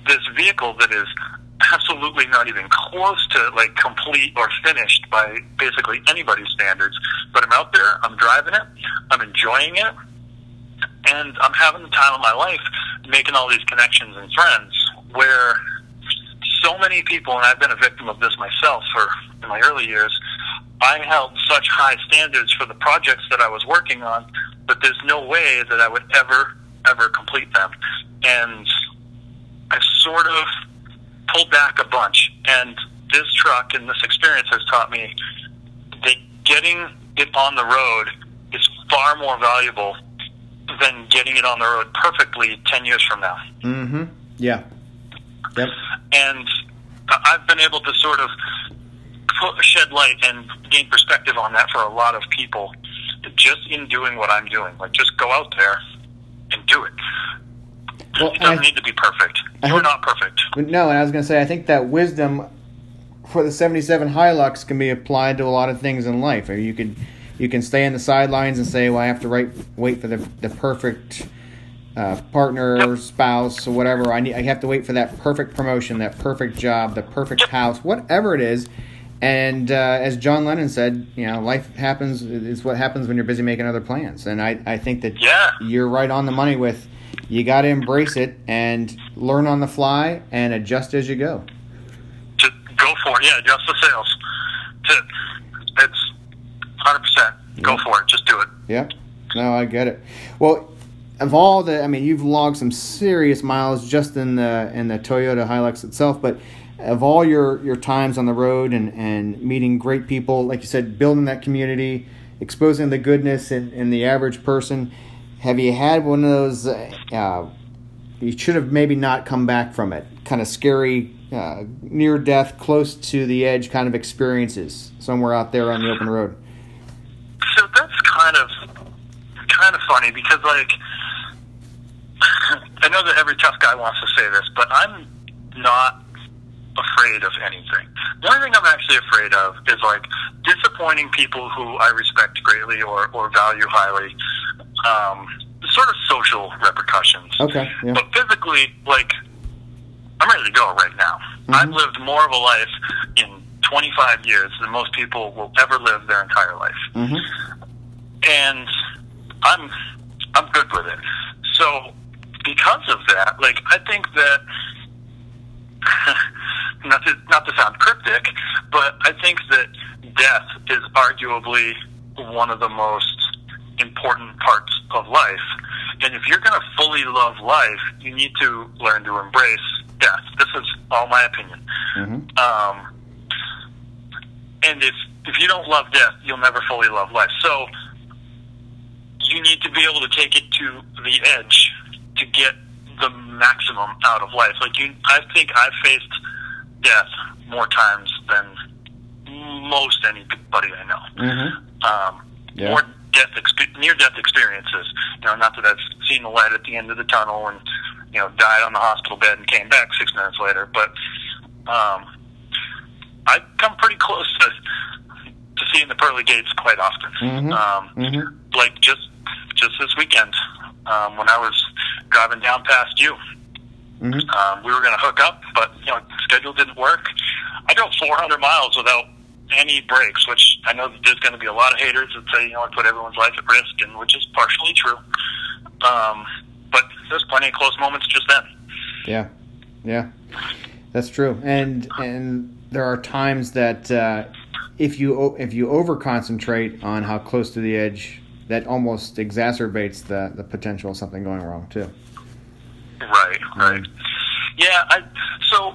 this vehicle that is absolutely not even close to like complete or finished by basically anybody's standards. But I'm out there, I'm driving it, I'm enjoying it, and I'm having the time of my life making all these connections and friends where so many people, and I've been a victim of this myself for in my early years, I held such high standards for the projects that I was working on, but there's no way that I would ever, ever complete them. And I sort of pulled back a bunch. And this truck and this experience has taught me that getting it on the road is far more valuable than getting it on the road perfectly 10 years from now. Mm-hmm. Yeah. Yep. And I've been able to sort of put, shed light and gain perspective on that for a lot of people just in doing what I'm doing. Like, just go out there and do it. Well, it doesn't I- need to be perfect. I You're think- not perfect. No, and I was going to say, I think that wisdom for the 77 Hilux can be applied to a lot of things in life. Or you could you can stay on the sidelines and say, well, I have to wait, wait for the, the perfect uh, partner spouse or whatever. I need I have to wait for that perfect promotion, that perfect job, the perfect house, whatever it is. And uh, as John Lennon said, you know, life happens is what happens when you're busy making other plans. And I, I think that Yeah. you're right on the money with you got to embrace it and learn on the fly and adjust as you go. Just go for it. Yeah, adjust the sales. It's 100%. Go for it. Just do it. Yeah. No, I get it. Well, of all the, I mean, you've logged some serious miles just in the in the Toyota Hilux itself, but of all your your times on the road and and meeting great people, like you said, building that community, exposing the goodness in, in the average person, have you had one of those? Uh, uh, you should have maybe not come back from it. Kind of scary, uh, near death, close to the edge kind of experiences somewhere out there on the open road. So that's kind of kind of funny because like I know that every tough guy wants to say this, but I'm not afraid of anything. The only thing I'm actually afraid of is like disappointing people who I respect greatly or, or value highly. Um, sort of social repercussions. Okay. Yeah. But physically, like, I'm ready to go right now. I've lived more of a life in 25 years than most people will ever live their entire life hmm and I'm I'm good with it. So because of that, like I think that not to not to sound cryptic, but I think that death is arguably one of the most important parts of life. And if you're going to fully love life, you need to learn to embrace death. This is all my opinion. hmm Um, and if if you don't love death, you'll never fully love life. So you need to be able to take it to the edge to get the maximum out of life. Like you, I think I've faced death more times than most anybody I know. Mm-hmm. Um, Yeah. More death, expe- near death experiences. You know, not that I've seen the light at the end of the tunnel and you know died on the hospital bed and came back six minutes later, but um, I come pretty close to to seeing the pearly gates quite often. Mhm. Um, Mm-hmm. like just just this weekend um, when I was driving down past you. Mm-hmm. Um, we were going to hook up, but you know, schedule didn't work. I drove 400 miles without any breaks, which I know that there's going to be a lot of haters that say, you know, I put everyone's life at risk, and which is partially true. Um, but there's plenty of close moments just then. Yeah, yeah, that's true. And and there are times that uh, if you if you over concentrate on how close to the edge, that almost exacerbates the the potential of something going wrong too. Right, right. Yeah, I so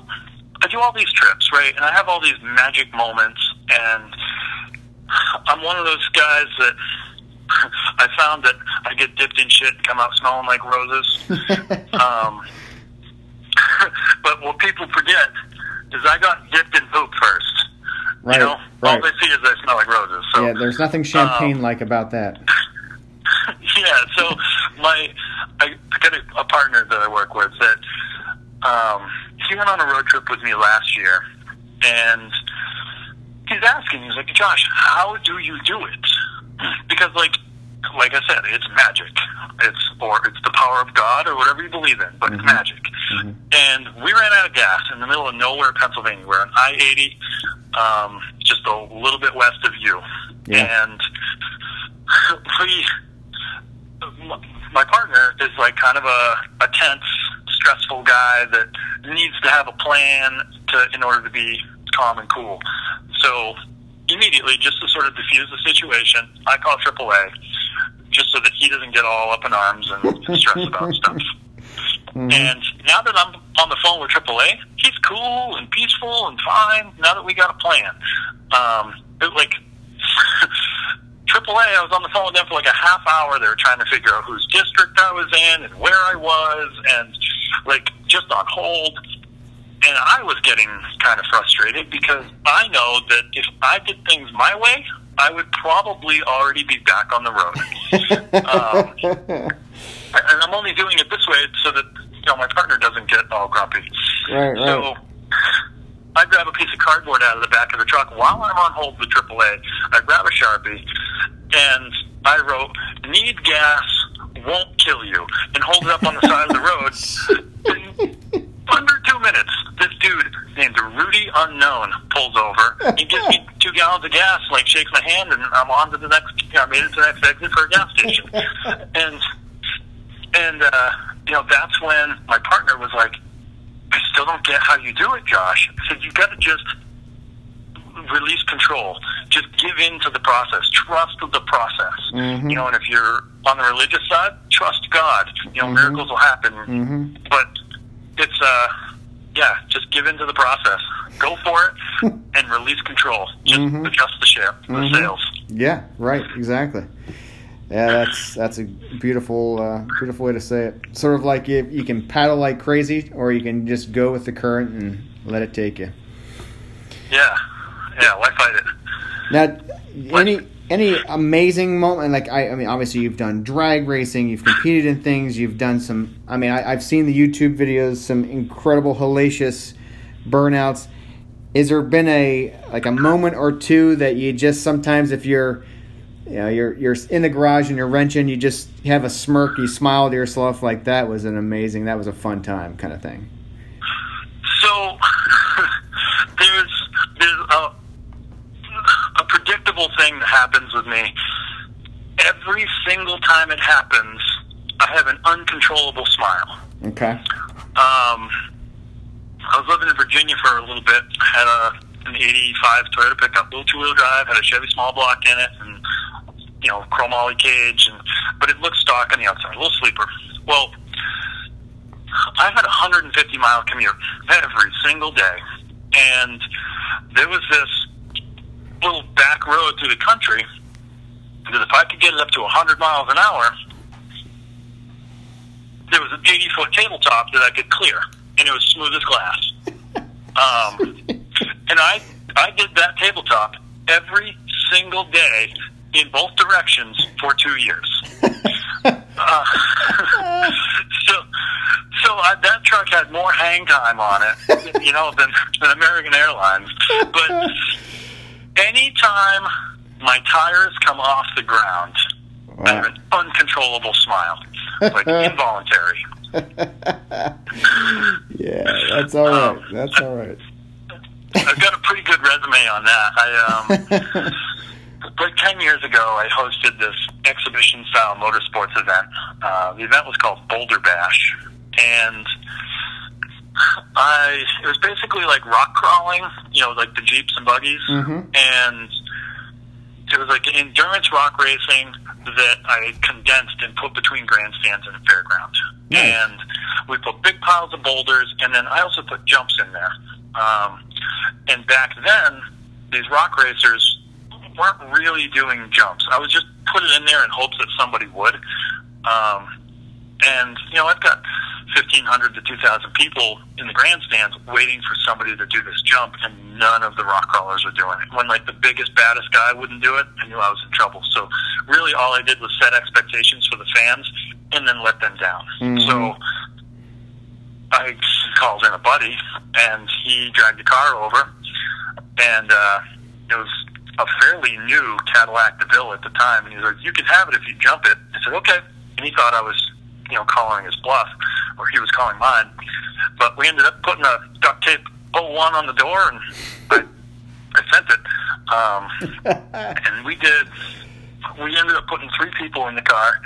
I do all these trips, right? And I have all these magic moments and I'm one of those guys that I found that I get dipped in shit and come out smelling like roses. um, but what people forget is I got dipped in poop first. Right, You know, all right. they see is I smell like roses. So yeah, there's nothing champagne like about that. yeah, so my I, I got a, a partner that I work with that um, he went on a road trip with me last year, and he's asking, he's like, Josh, how do you do it? Because like like I said, it's magic. It's or it's the power of God or whatever you believe in, but it's magic. And we ran out of gas in the middle of nowhere, Pennsylvania. We're on I eighty, um, just a little bit west of you, Yeah. and we my partner is like kind of a, a tense, stressful guy that needs to have a plan to in order to be calm and cool. So immediately, just to sort of diffuse the situation, I call AAA just so that he doesn't get all up in arms and stress about stuff. And now that I'm on the phone with AAA, he's cool and peaceful and fine. Now that we got a plan, um, it, like AAA, I was on the phone with them for like a half hour. They were trying to figure out whose district I was in and where I was, and like just on hold. And I was getting kind of frustrated because I know that if I did things my way, I would probably already be back on the road. um, and I'm only doing it this way so that you know my partner doesn't get all grumpy. Right, right. So I grab a piece of cardboard out of the back of the truck while I'm on hold with AAA. I grab a sharpie and I wrote "Need gas, won't kill you," and hold it up on the side of the road. In under two minutes, this dude named the Rudy Unknown pulls over. He gives me two gallons of gas, like shakes my hand, and I'm on to the next. I made it to the next exit for a gas station, and and uh, you know that's when my partner was like, "I still don't get how you do it, Josh." I said, "You got to just release control. Just give in to the process. Trust the process. Mhm. You know, and if you're on the religious side, trust God. You know, miracles will happen. Mhm. But it's uh, yeah, just give in to the process. Go for it and release control. Just Mhm. adjust the ship, the Mhm. sails. Yeah, right, exactly. Yeah, that's that's a beautiful uh, beautiful way to say it. Sort of like if you can paddle like crazy, or you can just go with the current and let it take you. Yeah, yeah. Why fight it? Now, any any amazing moment? Like I, I mean, obviously you've done drag racing, you've competed in things, you've done some. I mean, I, I've seen the YouTube videos, some incredible hellacious burnouts. Is there been a like a moment or two that you just sometimes if you're you know, you're you're in the garage and you're wrenching, you just have a smirk, you smile to yourself like that was an amazing, that was a fun time kind of thing. So there's there's a a predictable thing that happens with me. Every single time it happens, I have an uncontrollable smile. Okay. Um, I was living in Virginia for a little bit. I had a an '85 Toyota pickup, little two-wheel drive, had a Chevy small block in it, and you know, chromoly cage, and but it looked stock on the outside, a little sleeper. Well, I had a 150 mile commute every single day, and there was this little back road through the country because if I could get it up to 100 miles an hour, there was an 80 foot tabletop that I could clear, and it was smooth as glass. Um, and I I did that tabletop every single day in both directions for two years. uh, so so uh, that truck had more hang time on it, you know, than, than American Airlines. But anytime my tires come off the ground, I have an uncontrollable smile, like involuntary. yeah, that's all right. Um, that's all right. I've got a pretty good resume on that. I um, like ten years ago, I hosted this exhibition style motorsports event. Uh, the event was called Boulder Bash, and I it was basically like rock crawling, you know, like the jeeps and buggies, mm-hmm. and it was like endurance rock racing that I condensed and put between grandstands and a fairground. Nice. And we put big piles of boulders, and then I also put jumps in there. Um, and back then, these rock racers weren't really doing jumps. I would just put it in there in hopes that somebody would. Um, and you know, I've got fifteen hundred to two thousand people in the grandstands waiting for somebody to do this jump, and none of the rock crawlers are doing it. When like the biggest, baddest guy wouldn't do it, I knew I was in trouble. So really, all I did was set expectations for the fans, and then let them down. Mm-hmm. So I called in a buddy, and he dragged the car over, and uh, it was a fairly new Cadillac DeVille at the time, and he was like, "You can have it if you jump it." I said, "Okay," and he thought I was, you know, calling his bluff, he was calling mine. But we ended up putting a duct tape 01 on the door, and I, I sent it. Um, and we did. We ended up putting three people in the car.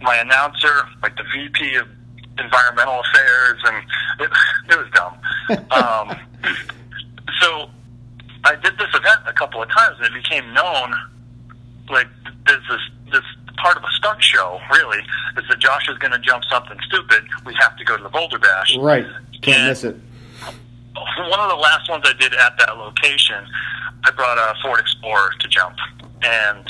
My announcer, like the VP of environmental affairs, and it, it was dumb. um, so I did this event a couple of times, and it became known. Like there's this this part of a stunt show, really, is that Josh is going to jump something stupid. We have to go to the Boulder Bash. Right, can't and miss it. One of the last ones I did at that location, I brought a Ford Explorer to jump, and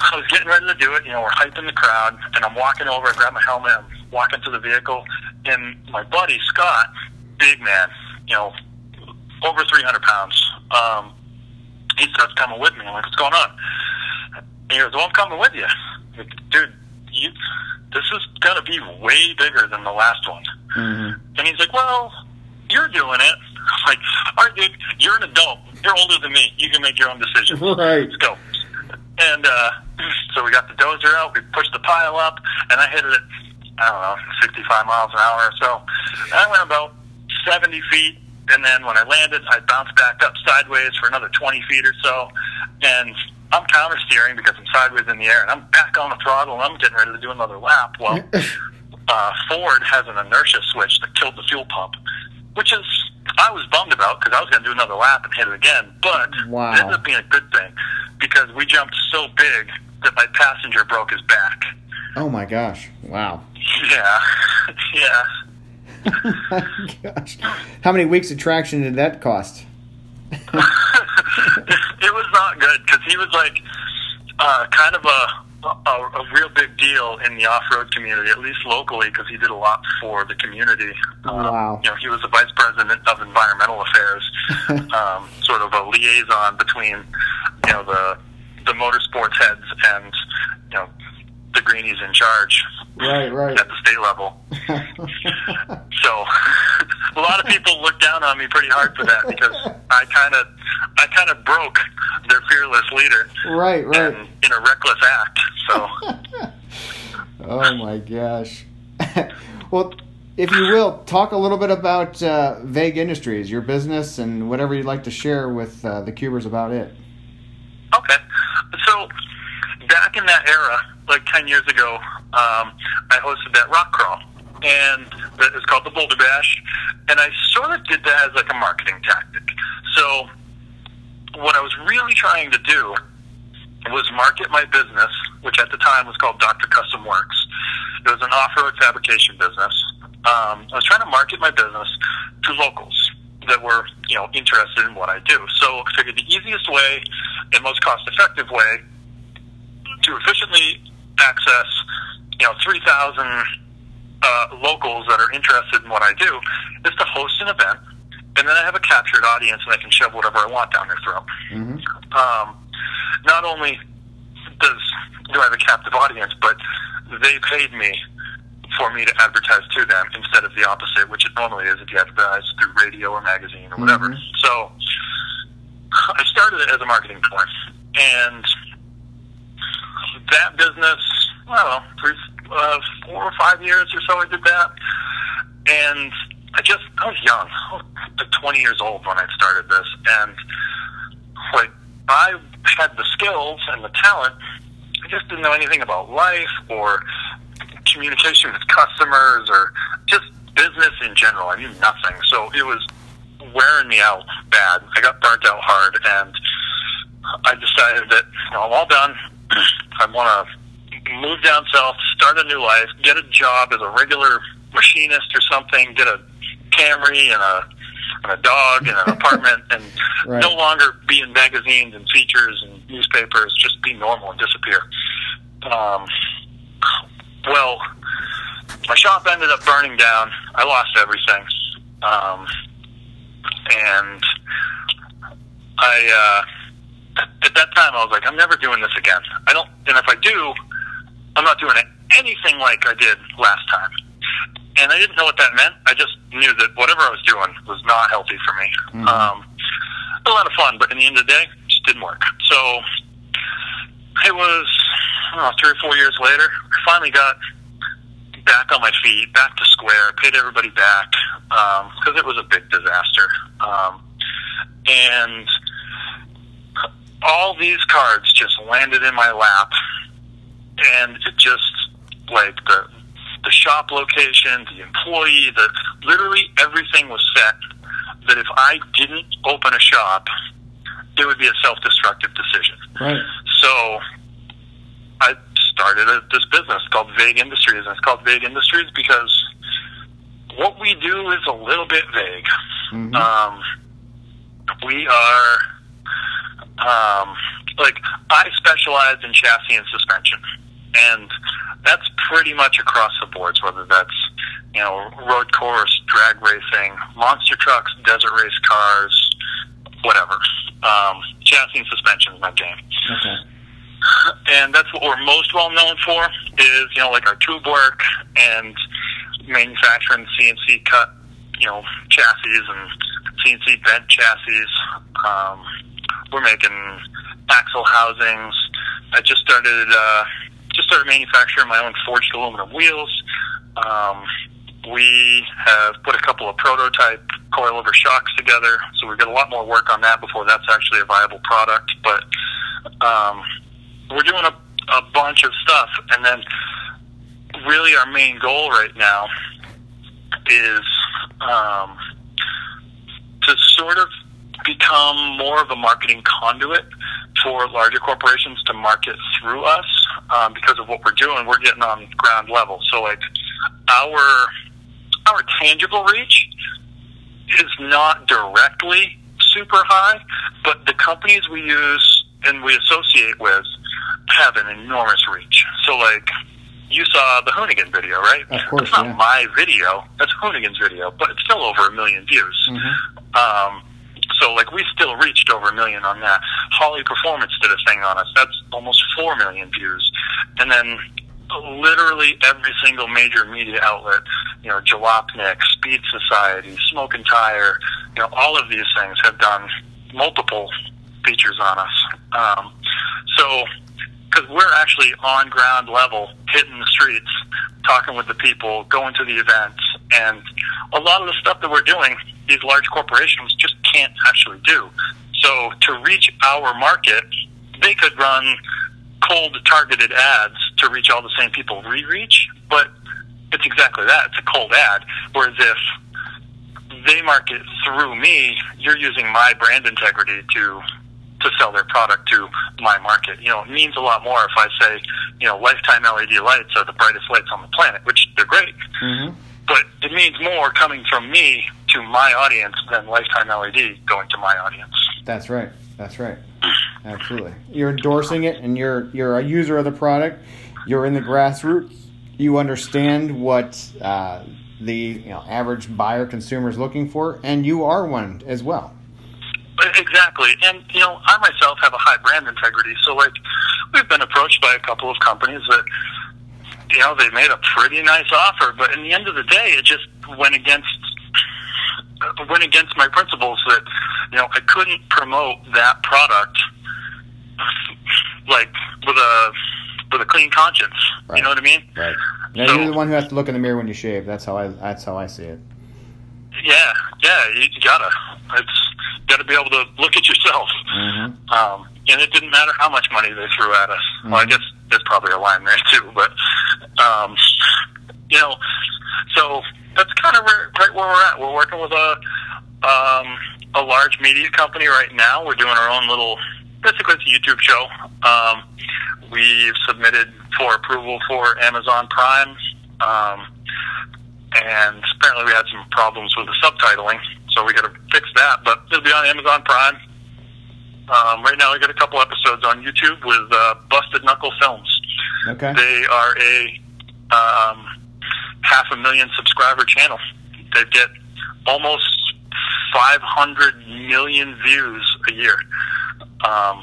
I was getting ready to do it. You know, we're hyping the crowd, and I'm walking over. I grab my helmet. I'm walking to the vehicle, and my buddy Scott, big man, you know, over 300 pounds. Um, he starts coming with me. I'm like, what's going on? And he goes, well, I'm coming with you. Like, Dude, you, this is going to be way bigger than the last one. Mm-hmm. And he's like, well, you're doing it. I'm like, all right, dude, you're an adult. You're older than me. You can make your own decisions. Right. Let's go. And uh, so we got the dozer out. We pushed the pile up, and I hit it at I don't know, 65 miles an hour or so. I went about 70 feet, and then when I landed, I bounced back up sideways for another 20 feet or so, and I'm counter steering because I'm sideways in the air, and I'm back on the throttle, and I'm getting ready to do another lap. Well, uh, Ford has an inertia switch that killed the fuel pump, which is I was bummed about because I was going to do another lap and hit it again, but wow. it ended up being a good thing because we jumped so big that my passenger broke his back. Oh my gosh! Wow. Yeah, yeah. my gosh! How many weeks of traction did that cost? it was not good because he was like uh, kind of a, a a real big deal in the off-road community, at least locally, because he did a lot for the community. Um, wow! You know, he was the vice president of environmental affairs, um, sort of a liaison between you know the the motorsports heads and you know the greenies in charge. Right, right. At the state level. so a lot of people look down on me pretty hard for that because I kind of I kind of broke their fearless leader. Right, right. In, in a reckless act. So. oh my gosh. well, if you will, talk a little bit about uh, Vague Industries, your business, and whatever you'd like to share with uh, the Cubers about it. Okay. So, back in that era, like 10 years ago, um, I hosted that rock crawl. And it was called the Boulder Bash. And I sort of did that as like a marketing tactic. So, what I was really trying to do was market my business, which at the time was called Dr. Custom Works. It was an off-road fabrication business. Um, I was trying to market my business to locals that were, you know, interested in what I do. So I figured the easiest way and most cost-effective way to efficiently access, you know, 3,000 uh, locals that are interested in what I do is to host an event, and then I have a captured audience, and I can shove whatever I want down their throat. Mm-hmm. Um, not only does do I have a captive audience, but they paid me for me to advertise to them instead of the opposite, which it normally is if you advertise through radio or magazine or whatever. Mhm. So I started it as a marketing tool, and that business, I don't know, three, uh, four or five years or so I did that, and I just I was young, I was like 20 years old when I started this, and like I had the skills and the talent. I just didn't know anything about life or communication with customers or just business in general. I knew nothing. So it was wearing me out bad. I got burnt out hard and I decided that you know, I'm all done. I want to move down south, start a new life, get a job as a regular machinist or something, get a Camry and a and a dog and an apartment and Right. no longer be in magazines and features and newspapers, just be normal and disappear. Um, well, my shop ended up burning down. I lost everything. Um, and I, uh, at that time, I was like, I'm never doing this again. I don't, and if I do, I'm not doing anything like I did last time. And I didn't know what that meant. I just knew that whatever I was doing was not healthy for me. Mhm. Um, a lot of fun, but in the end of the day, it just didn't work. So it was I don't know, three or four years later, I finally got back on my feet, back to square, paid everybody back because it was a big disaster. Um, and all these cards just landed in my lap, and it just like the the shop location, the employee, the literally everything was set that if I didn't open a shop, it would be a self-destructive decision. Right. So I started a, this business called Vague Industries, and it's called Vague Industries because what we do is a little bit vague. Mhm. Um, we are um, like I specialize in chassis and suspension, and that's pretty much across the boards. Whether that's you know road course, drag racing, monster trucks, desert race cars, whatever. Um, chassis and suspension is my game Okay. and that's what we're most well known for is you know like our tube work and manufacturing CNC cut you know chassis and CNC bent chassis. Um, we're making axle housings. I just started uh, just started manufacturing my own forged aluminum wheels. Um, we have put a couple of prototype coilover shocks together, so we've got a lot more work on that before that's actually a viable product. But um, we're doing a, a bunch of stuff, and then really our main goal right now is um, to sort of become more of a marketing conduit for larger corporations to market through us um, because of what we're doing. We're getting on ground level, so like our our tangible reach is not directly super high, but the companies we use and we associate with have an enormous reach. So, like, you saw the Hoonigan video, right? Of course, It's not yeah. my video. That's Hoonigan's video, but it's still over a million views. Mhm. Um, so, like, we still reached over a million on that. Holley Performance did a thing on us. That's almost four million views. And then literally every single major media outlet, you know, Jalopnik, Speed Society, Smoking Tire, you know, all of these things have done multiple features on us. Um, so, because we're actually on ground level, hitting the streets, talking with the people, going to the events, and a lot of the stuff that we're doing, these large corporations just can't actually do. So, to reach our market, they could run cold targeted ads to reach all the same people we reach, but it's exactly that. It's a cold ad. Whereas if they market through me, you're using my brand integrity to to sell their product to my market. You know, it means a lot more if I say, you know, lifetime LED lights are the brightest lights on the planet, which they're great. Mhm. But it means more coming from me to my audience than lifetime LED going to my audience. That's right. That's right. Absolutely. You're endorsing it, and you're you're a user of the product. You're in the grassroots you understand what uh, the you know, average buyer consumer is looking for, and you are one as well. Exactly, and you know, I myself have a high brand integrity, so like we've been approached by a couple of companies that you know they made a pretty nice offer, but in the end of the day, it just went against went against my principles that you know I couldn't promote that product like with a with a clean conscience. Right. You know what I mean? Right. Now So- you're the one who has to look in the mirror when you shave. That's how I. That's how I see it. Yeah, yeah, you, gotta. It's gotta be able to look at yourself. Mm-hmm. Um, and it didn't matter how much money they threw at us. Well, I Mhm. guess there's probably a line there too, but um, you know, so that's kind of where, right where we're at. We're working with a um, a large media company right now. We're doing our own little, basically it's a YouTube show. Um, we've submitted for approval for Amazon Prime. Um, and apparently we had some problems with the subtitling, so we got to fix that. But it'll be on Amazon Prime. Um, right now, we got a couple episodes on YouTube with uh, Busted Knuckle Films. Okay. They are a um, half a million subscriber channel. They get almost 500 million views a year. Um,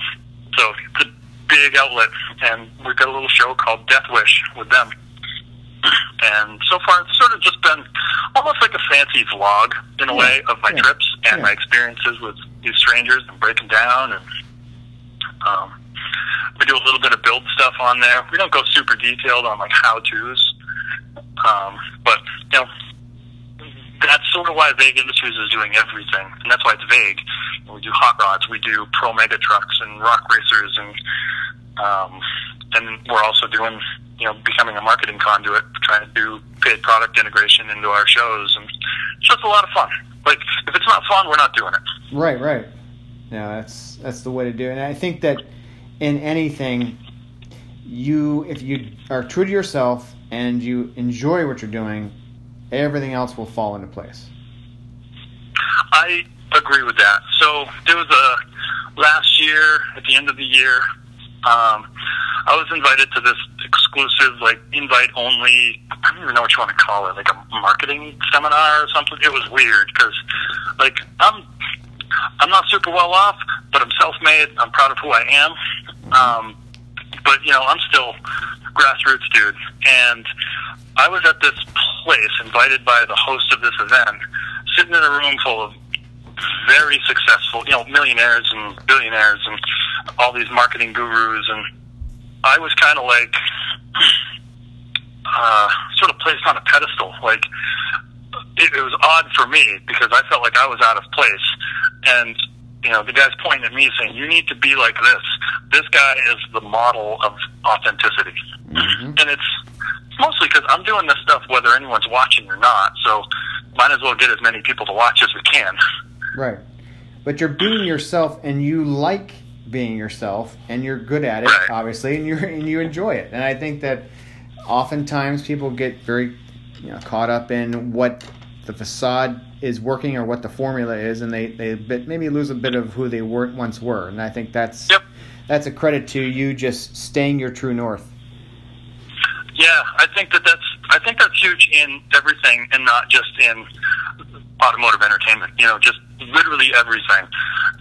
so it's a big outlet, and we've got a little show called Death Wish with them. And so far, it's sort of just been almost like a fancy vlog in a Yeah, way of my yeah, trips and yeah. my experiences with these strangers and breaking down. And um, we do a little bit of build stuff on there. We don't go super detailed on like how tos, um, but you know that's sort of why Vague Industries is doing everything, and that's why it's vague. We do hot rods, we do pro mega trucks and rock racers, and um, and we're also doing you know becoming a marketing conduit, trying to do paid product integration into our shows, and it's just a lot of fun. Like if it's not fun, we're not doing it. Right. Right. No, that's that's the way to do it. And I think that in anything, you if you are true to yourself and you enjoy what you're doing, everything else will fall into place. I agree with that. So there was a last year at the end of the year. Um, I was invited to this exclusive, like invite only. I don't even know what you want to call it, like a marketing seminar or something. It was weird because, like, I'm I'm not super well off, but I'm self-made. I'm proud of who I am. Um, but you know, I'm still grassroots dude, and I was at this place invited by the host of this event, sitting in a room full of very successful, you know, millionaires and billionaires and all these marketing gurus, and I was kind of like uh, sort of placed on a pedestal. Like it, it was odd for me because I felt like I was out of place, and you know, the guy's pointing at me saying, "You need to be like this. This guy is the model of authenticity," Mhm. and it's mostly because I'm doing this stuff whether anyone's watching or not. So might as well get as many people to watch as we can. Right. But you're being yourself, and you like being yourself, and you're good at it, Right. obviously, and you and you enjoy it. And I think that oftentimes people get very you know, caught up in what the facade is working or what the formula is, and they they bit, maybe lose a bit of who they were once were. And I think that's Yep. that's a credit to you just staying your true north. Yeah, I think that that's I think that's huge in everything, and not just in automotive entertainment. You know, just literally everything.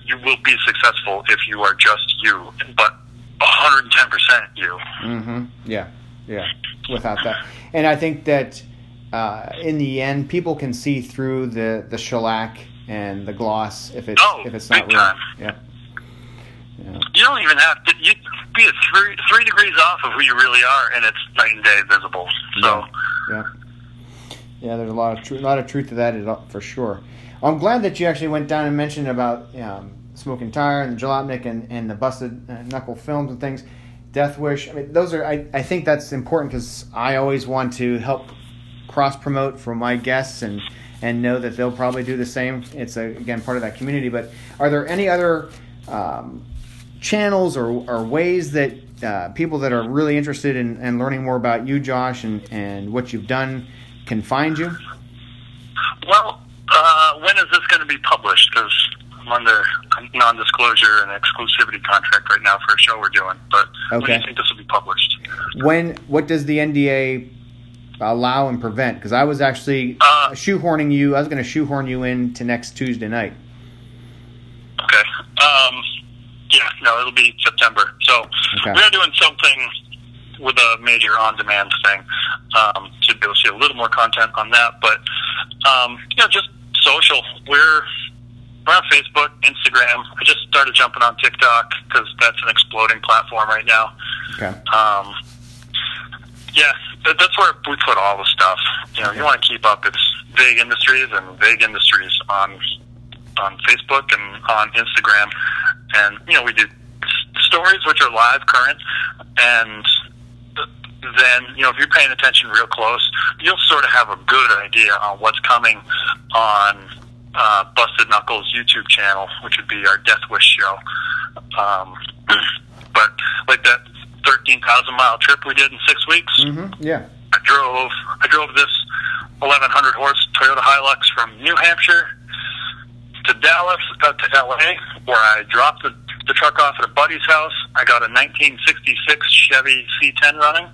You will be successful if you are just you, but 110 percent you. Mm-hmm. Yeah, yeah. Without that, and I think that uh, in the end, people can see through the the shellac and the gloss if it's Oh, if it's not real. time. Yeah. Yeah. You don't even have to. You be three three degrees off of who you really are, and it's night and day visible. So. Yeah. Yeah, there's a lot of truth, a lot of truth to that for sure. I'm glad that you actually went down and mentioned about um, Smoking Tire and the Jalopnik and, and the Busted uh, Knuckle films and things. Death Wish. I mean, those are. I, I think that's important because I always want to help cross promote for my guests and and know that they'll probably do the same. It's a, again part of that community. But are there any other um, channels or, or ways that uh, people that are really interested in, in learning more about you, Josh, and, and what you've done can find you? Well, uh, when is this going to be published? Because I'm under a non-disclosure and exclusivity contract right now for a show we're doing. But when do Okay. you think this will be published? When what does the NDA allow and prevent? Because I was actually Uh, shoehorning you. I was going to shoehorn you in to next Tuesday night. Okay. Um, yeah, no, it'll be September. So Okay. we are doing something with a major on-demand thing um, to be able to see a little more content on that. But um, you know, just social. We're we're on Facebook, Instagram. I just started jumping on TikTok because that's an exploding platform right now. Okay. Um, yeah, that, that's where we put all the stuff. You know, you want to keep up. It's Vague Industries and Vague Industries on on Facebook and on Instagram, and you know we do s- stories which are live, current, and then you know if you're paying attention real close, you'll sort of have a good idea on what's coming on uh, Busted Knuckles YouTube channel, which would be our Death Wish show. Um, but like that thirteen thousand mile trip we did in six weeks, Mm-hmm. Yeah. I drove I drove this 1100 horse Toyota Hilux from New Hampshire to Dallas uh, to LA, where I dropped the, the truck off at a buddy's house. I got a 1966 Chevy C10 running.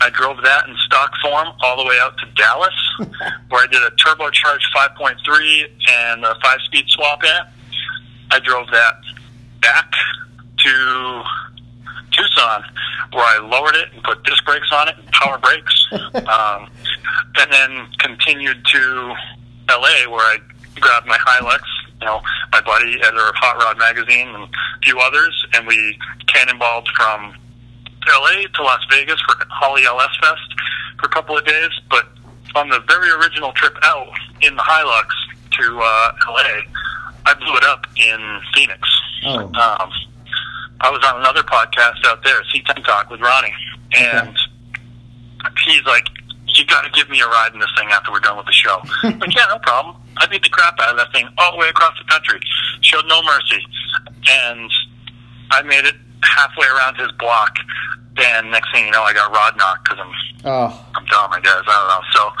I drove that in stock form all the way out to Dallas, where I did a turbocharged 5.3 and a five-speed swap in it. I drove that back to Tucson, where I lowered it and put disc brakes on it and power brakes, um, and then continued to LA, where I grabbed my Hilux, you know, my buddy, editor of Hot Rod Magazine, and a few others, and we cannonballed from LA to Las Vegas for Holley LS Fest for a couple of days. But on the very original trip out in the Hilux to uh, LA, I blew it up in Phoenix. Oh. Um, I was on another podcast out there, C10 Talk with Ronnie, and he's like, "You got to give me a ride in this thing after we're done with the show." Like, yeah, no problem. I beat the crap out of that thing all the way across the country. Showed no mercy, and I made it halfway around his block. And next thing you know, I got rod knocked because I'm Oh. I'm dumb, I guess. I don't know. So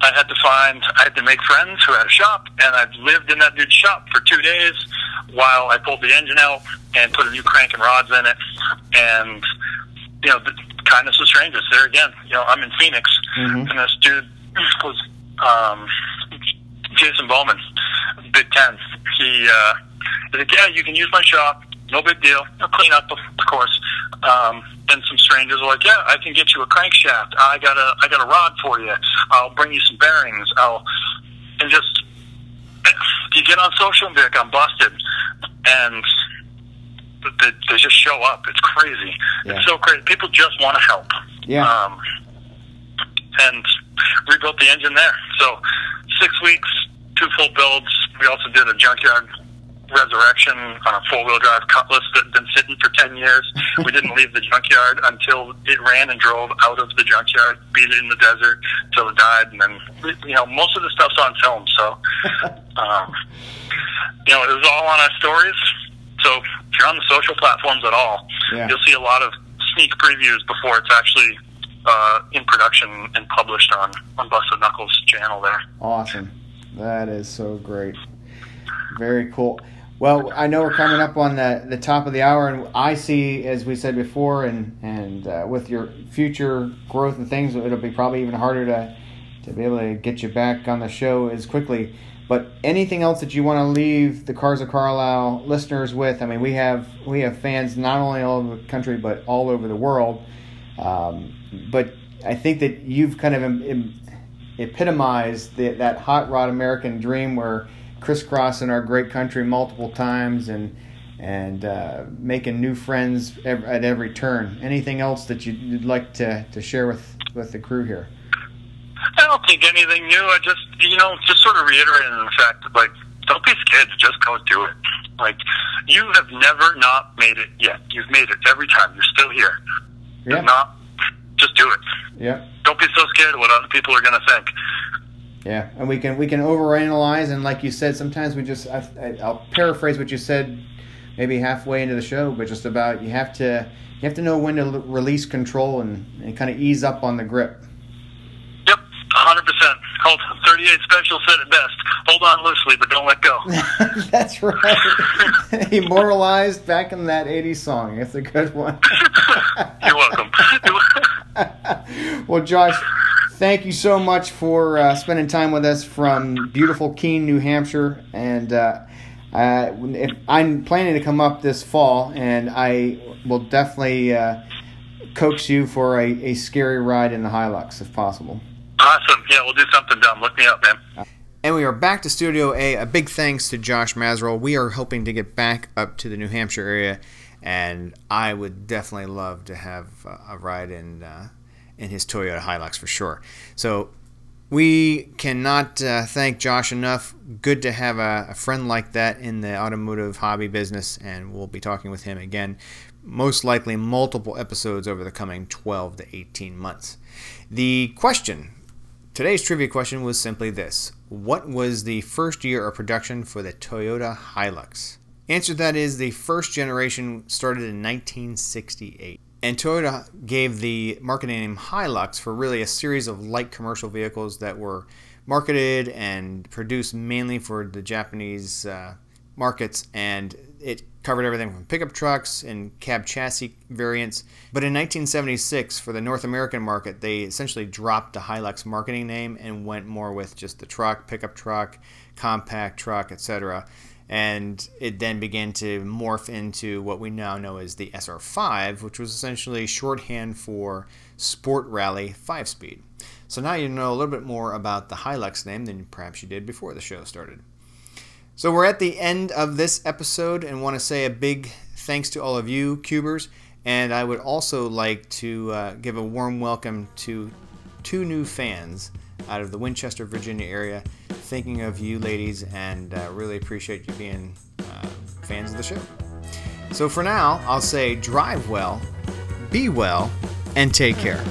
I had to find, I had to make friends who had a shop, and I lived in that dude's shop for two days while I pulled the engine out and put a new crank and rods in it. And, you know, the kindness of strangers. There again, you know, I'm in Phoenix, Mhm. and this dude was um, Jason Bowman, Big Ten. He, uh, he's like, yeah, you can use my shop. No big deal. I'll clean up, of course. Um, and some strangers were like, "Yeah, I can get you a crankshaft. I got a, I got a rod for you. I'll bring you some bearings. I'll." And just you get on social and be like, "I'm busted," and they, they just show up. It's crazy. Yeah. It's so crazy. People just want to help. Yeah. Um, and rebuilt the engine there. So six weeks, two full builds. We also did a junkyard resurrection on a four wheel drive Cutlass that had been sitting for ten years. we didn't leave the junkyard until it ran and drove out of the junkyard, beat it in the desert till it died, and then you know most of the stuff's on film. So um, you know it was all on our stories. So if you're on the social platforms at all, Yeah. you'll see a lot of sneak previews before it's actually uh, in production and published on on Busted Knuckles channel there. Awesome. That is so great. Very cool. Well, I know we're coming up on the, the top of the hour, and I see, as we said before, and and uh, with your future growth and things, it'll be probably even harder to to be able to get you back on the show as quickly. But anything else that you want to leave the Cars of Carlisle listeners with? I mean, we have we have fans not only all over the country but all over the world. Um, but I think that you've kind of em- em- epitomized the, that hot rod American dream where crisscrossing our great country multiple times and and uh, making new friends ev- at every turn. Anything else that you'd, you'd like to, to share with, with the crew here? I don't think anything new. I just, you know, just sort of reiterating the fact that, like, don't be scared to just go do it. Like, you have never not made it yet. You've made it every time. You're still here. Yeah. Not, just do it. Yeah. Don't be so scared of what other people are going to think. Yeah, and we can we can overanalyze, and like you said, sometimes we just I, I, I'll paraphrase what you said, maybe halfway into the show, but just about you have to you have to know when to l- release control and, and kind of ease up on the grip. Yep, 100%. Hold 38 special said it best. Hold on loosely, but don't let go. That's right. Immortalized back in that '80s song. It's a good one. You're welcome. well, Josh, thank you so much for uh, spending time with us from beautiful Keene, New Hampshire. And uh, uh, if I'm planning to come up this fall, and I will definitely uh, coax you for a, a scary ride in the Hilux if possible. Awesome. Yeah, we'll do something dumb. Look me up, man. And we are back to Studio A. A big thanks to Josh Mazerel. We are hoping to get back up to the New Hampshire area, and I would definitely love to have uh, a ride in uh, in his Toyota Hilux for sure. So we cannot uh, thank Josh enough. Good to have a, a, friend like that in the automotive hobby business, and we'll be talking with him again, most likely multiple episodes over the coming 12 to 18 months. The question Today's trivia question was simply this What was the first year of production for the Toyota Hilux? Answer that is the first generation started in 1968. And Toyota gave the marketing name Hilux for really a series of light commercial vehicles that were marketed and produced mainly for the Japanese uh, markets. And it covered everything from pickup trucks and cab chassis variants. But in 1976, for the North American market, they essentially dropped the Hilux marketing name and went more with just the truck, pickup truck, compact truck, etc. And it then began to morph into what we now know as the SR5, which was essentially shorthand for Sport Rally 5 speed. So now you know a little bit more about the Hilux name than perhaps you did before the show started. So we're at the end of this episode and want to say a big thanks to all of you, Cubers. And I would also like to uh, give a warm welcome to two new fans out of the Winchester, Virginia area. Thinking of you, ladies, and uh, really appreciate you being uh, fans of the show. So for now, I'll say drive well, be well, and take care.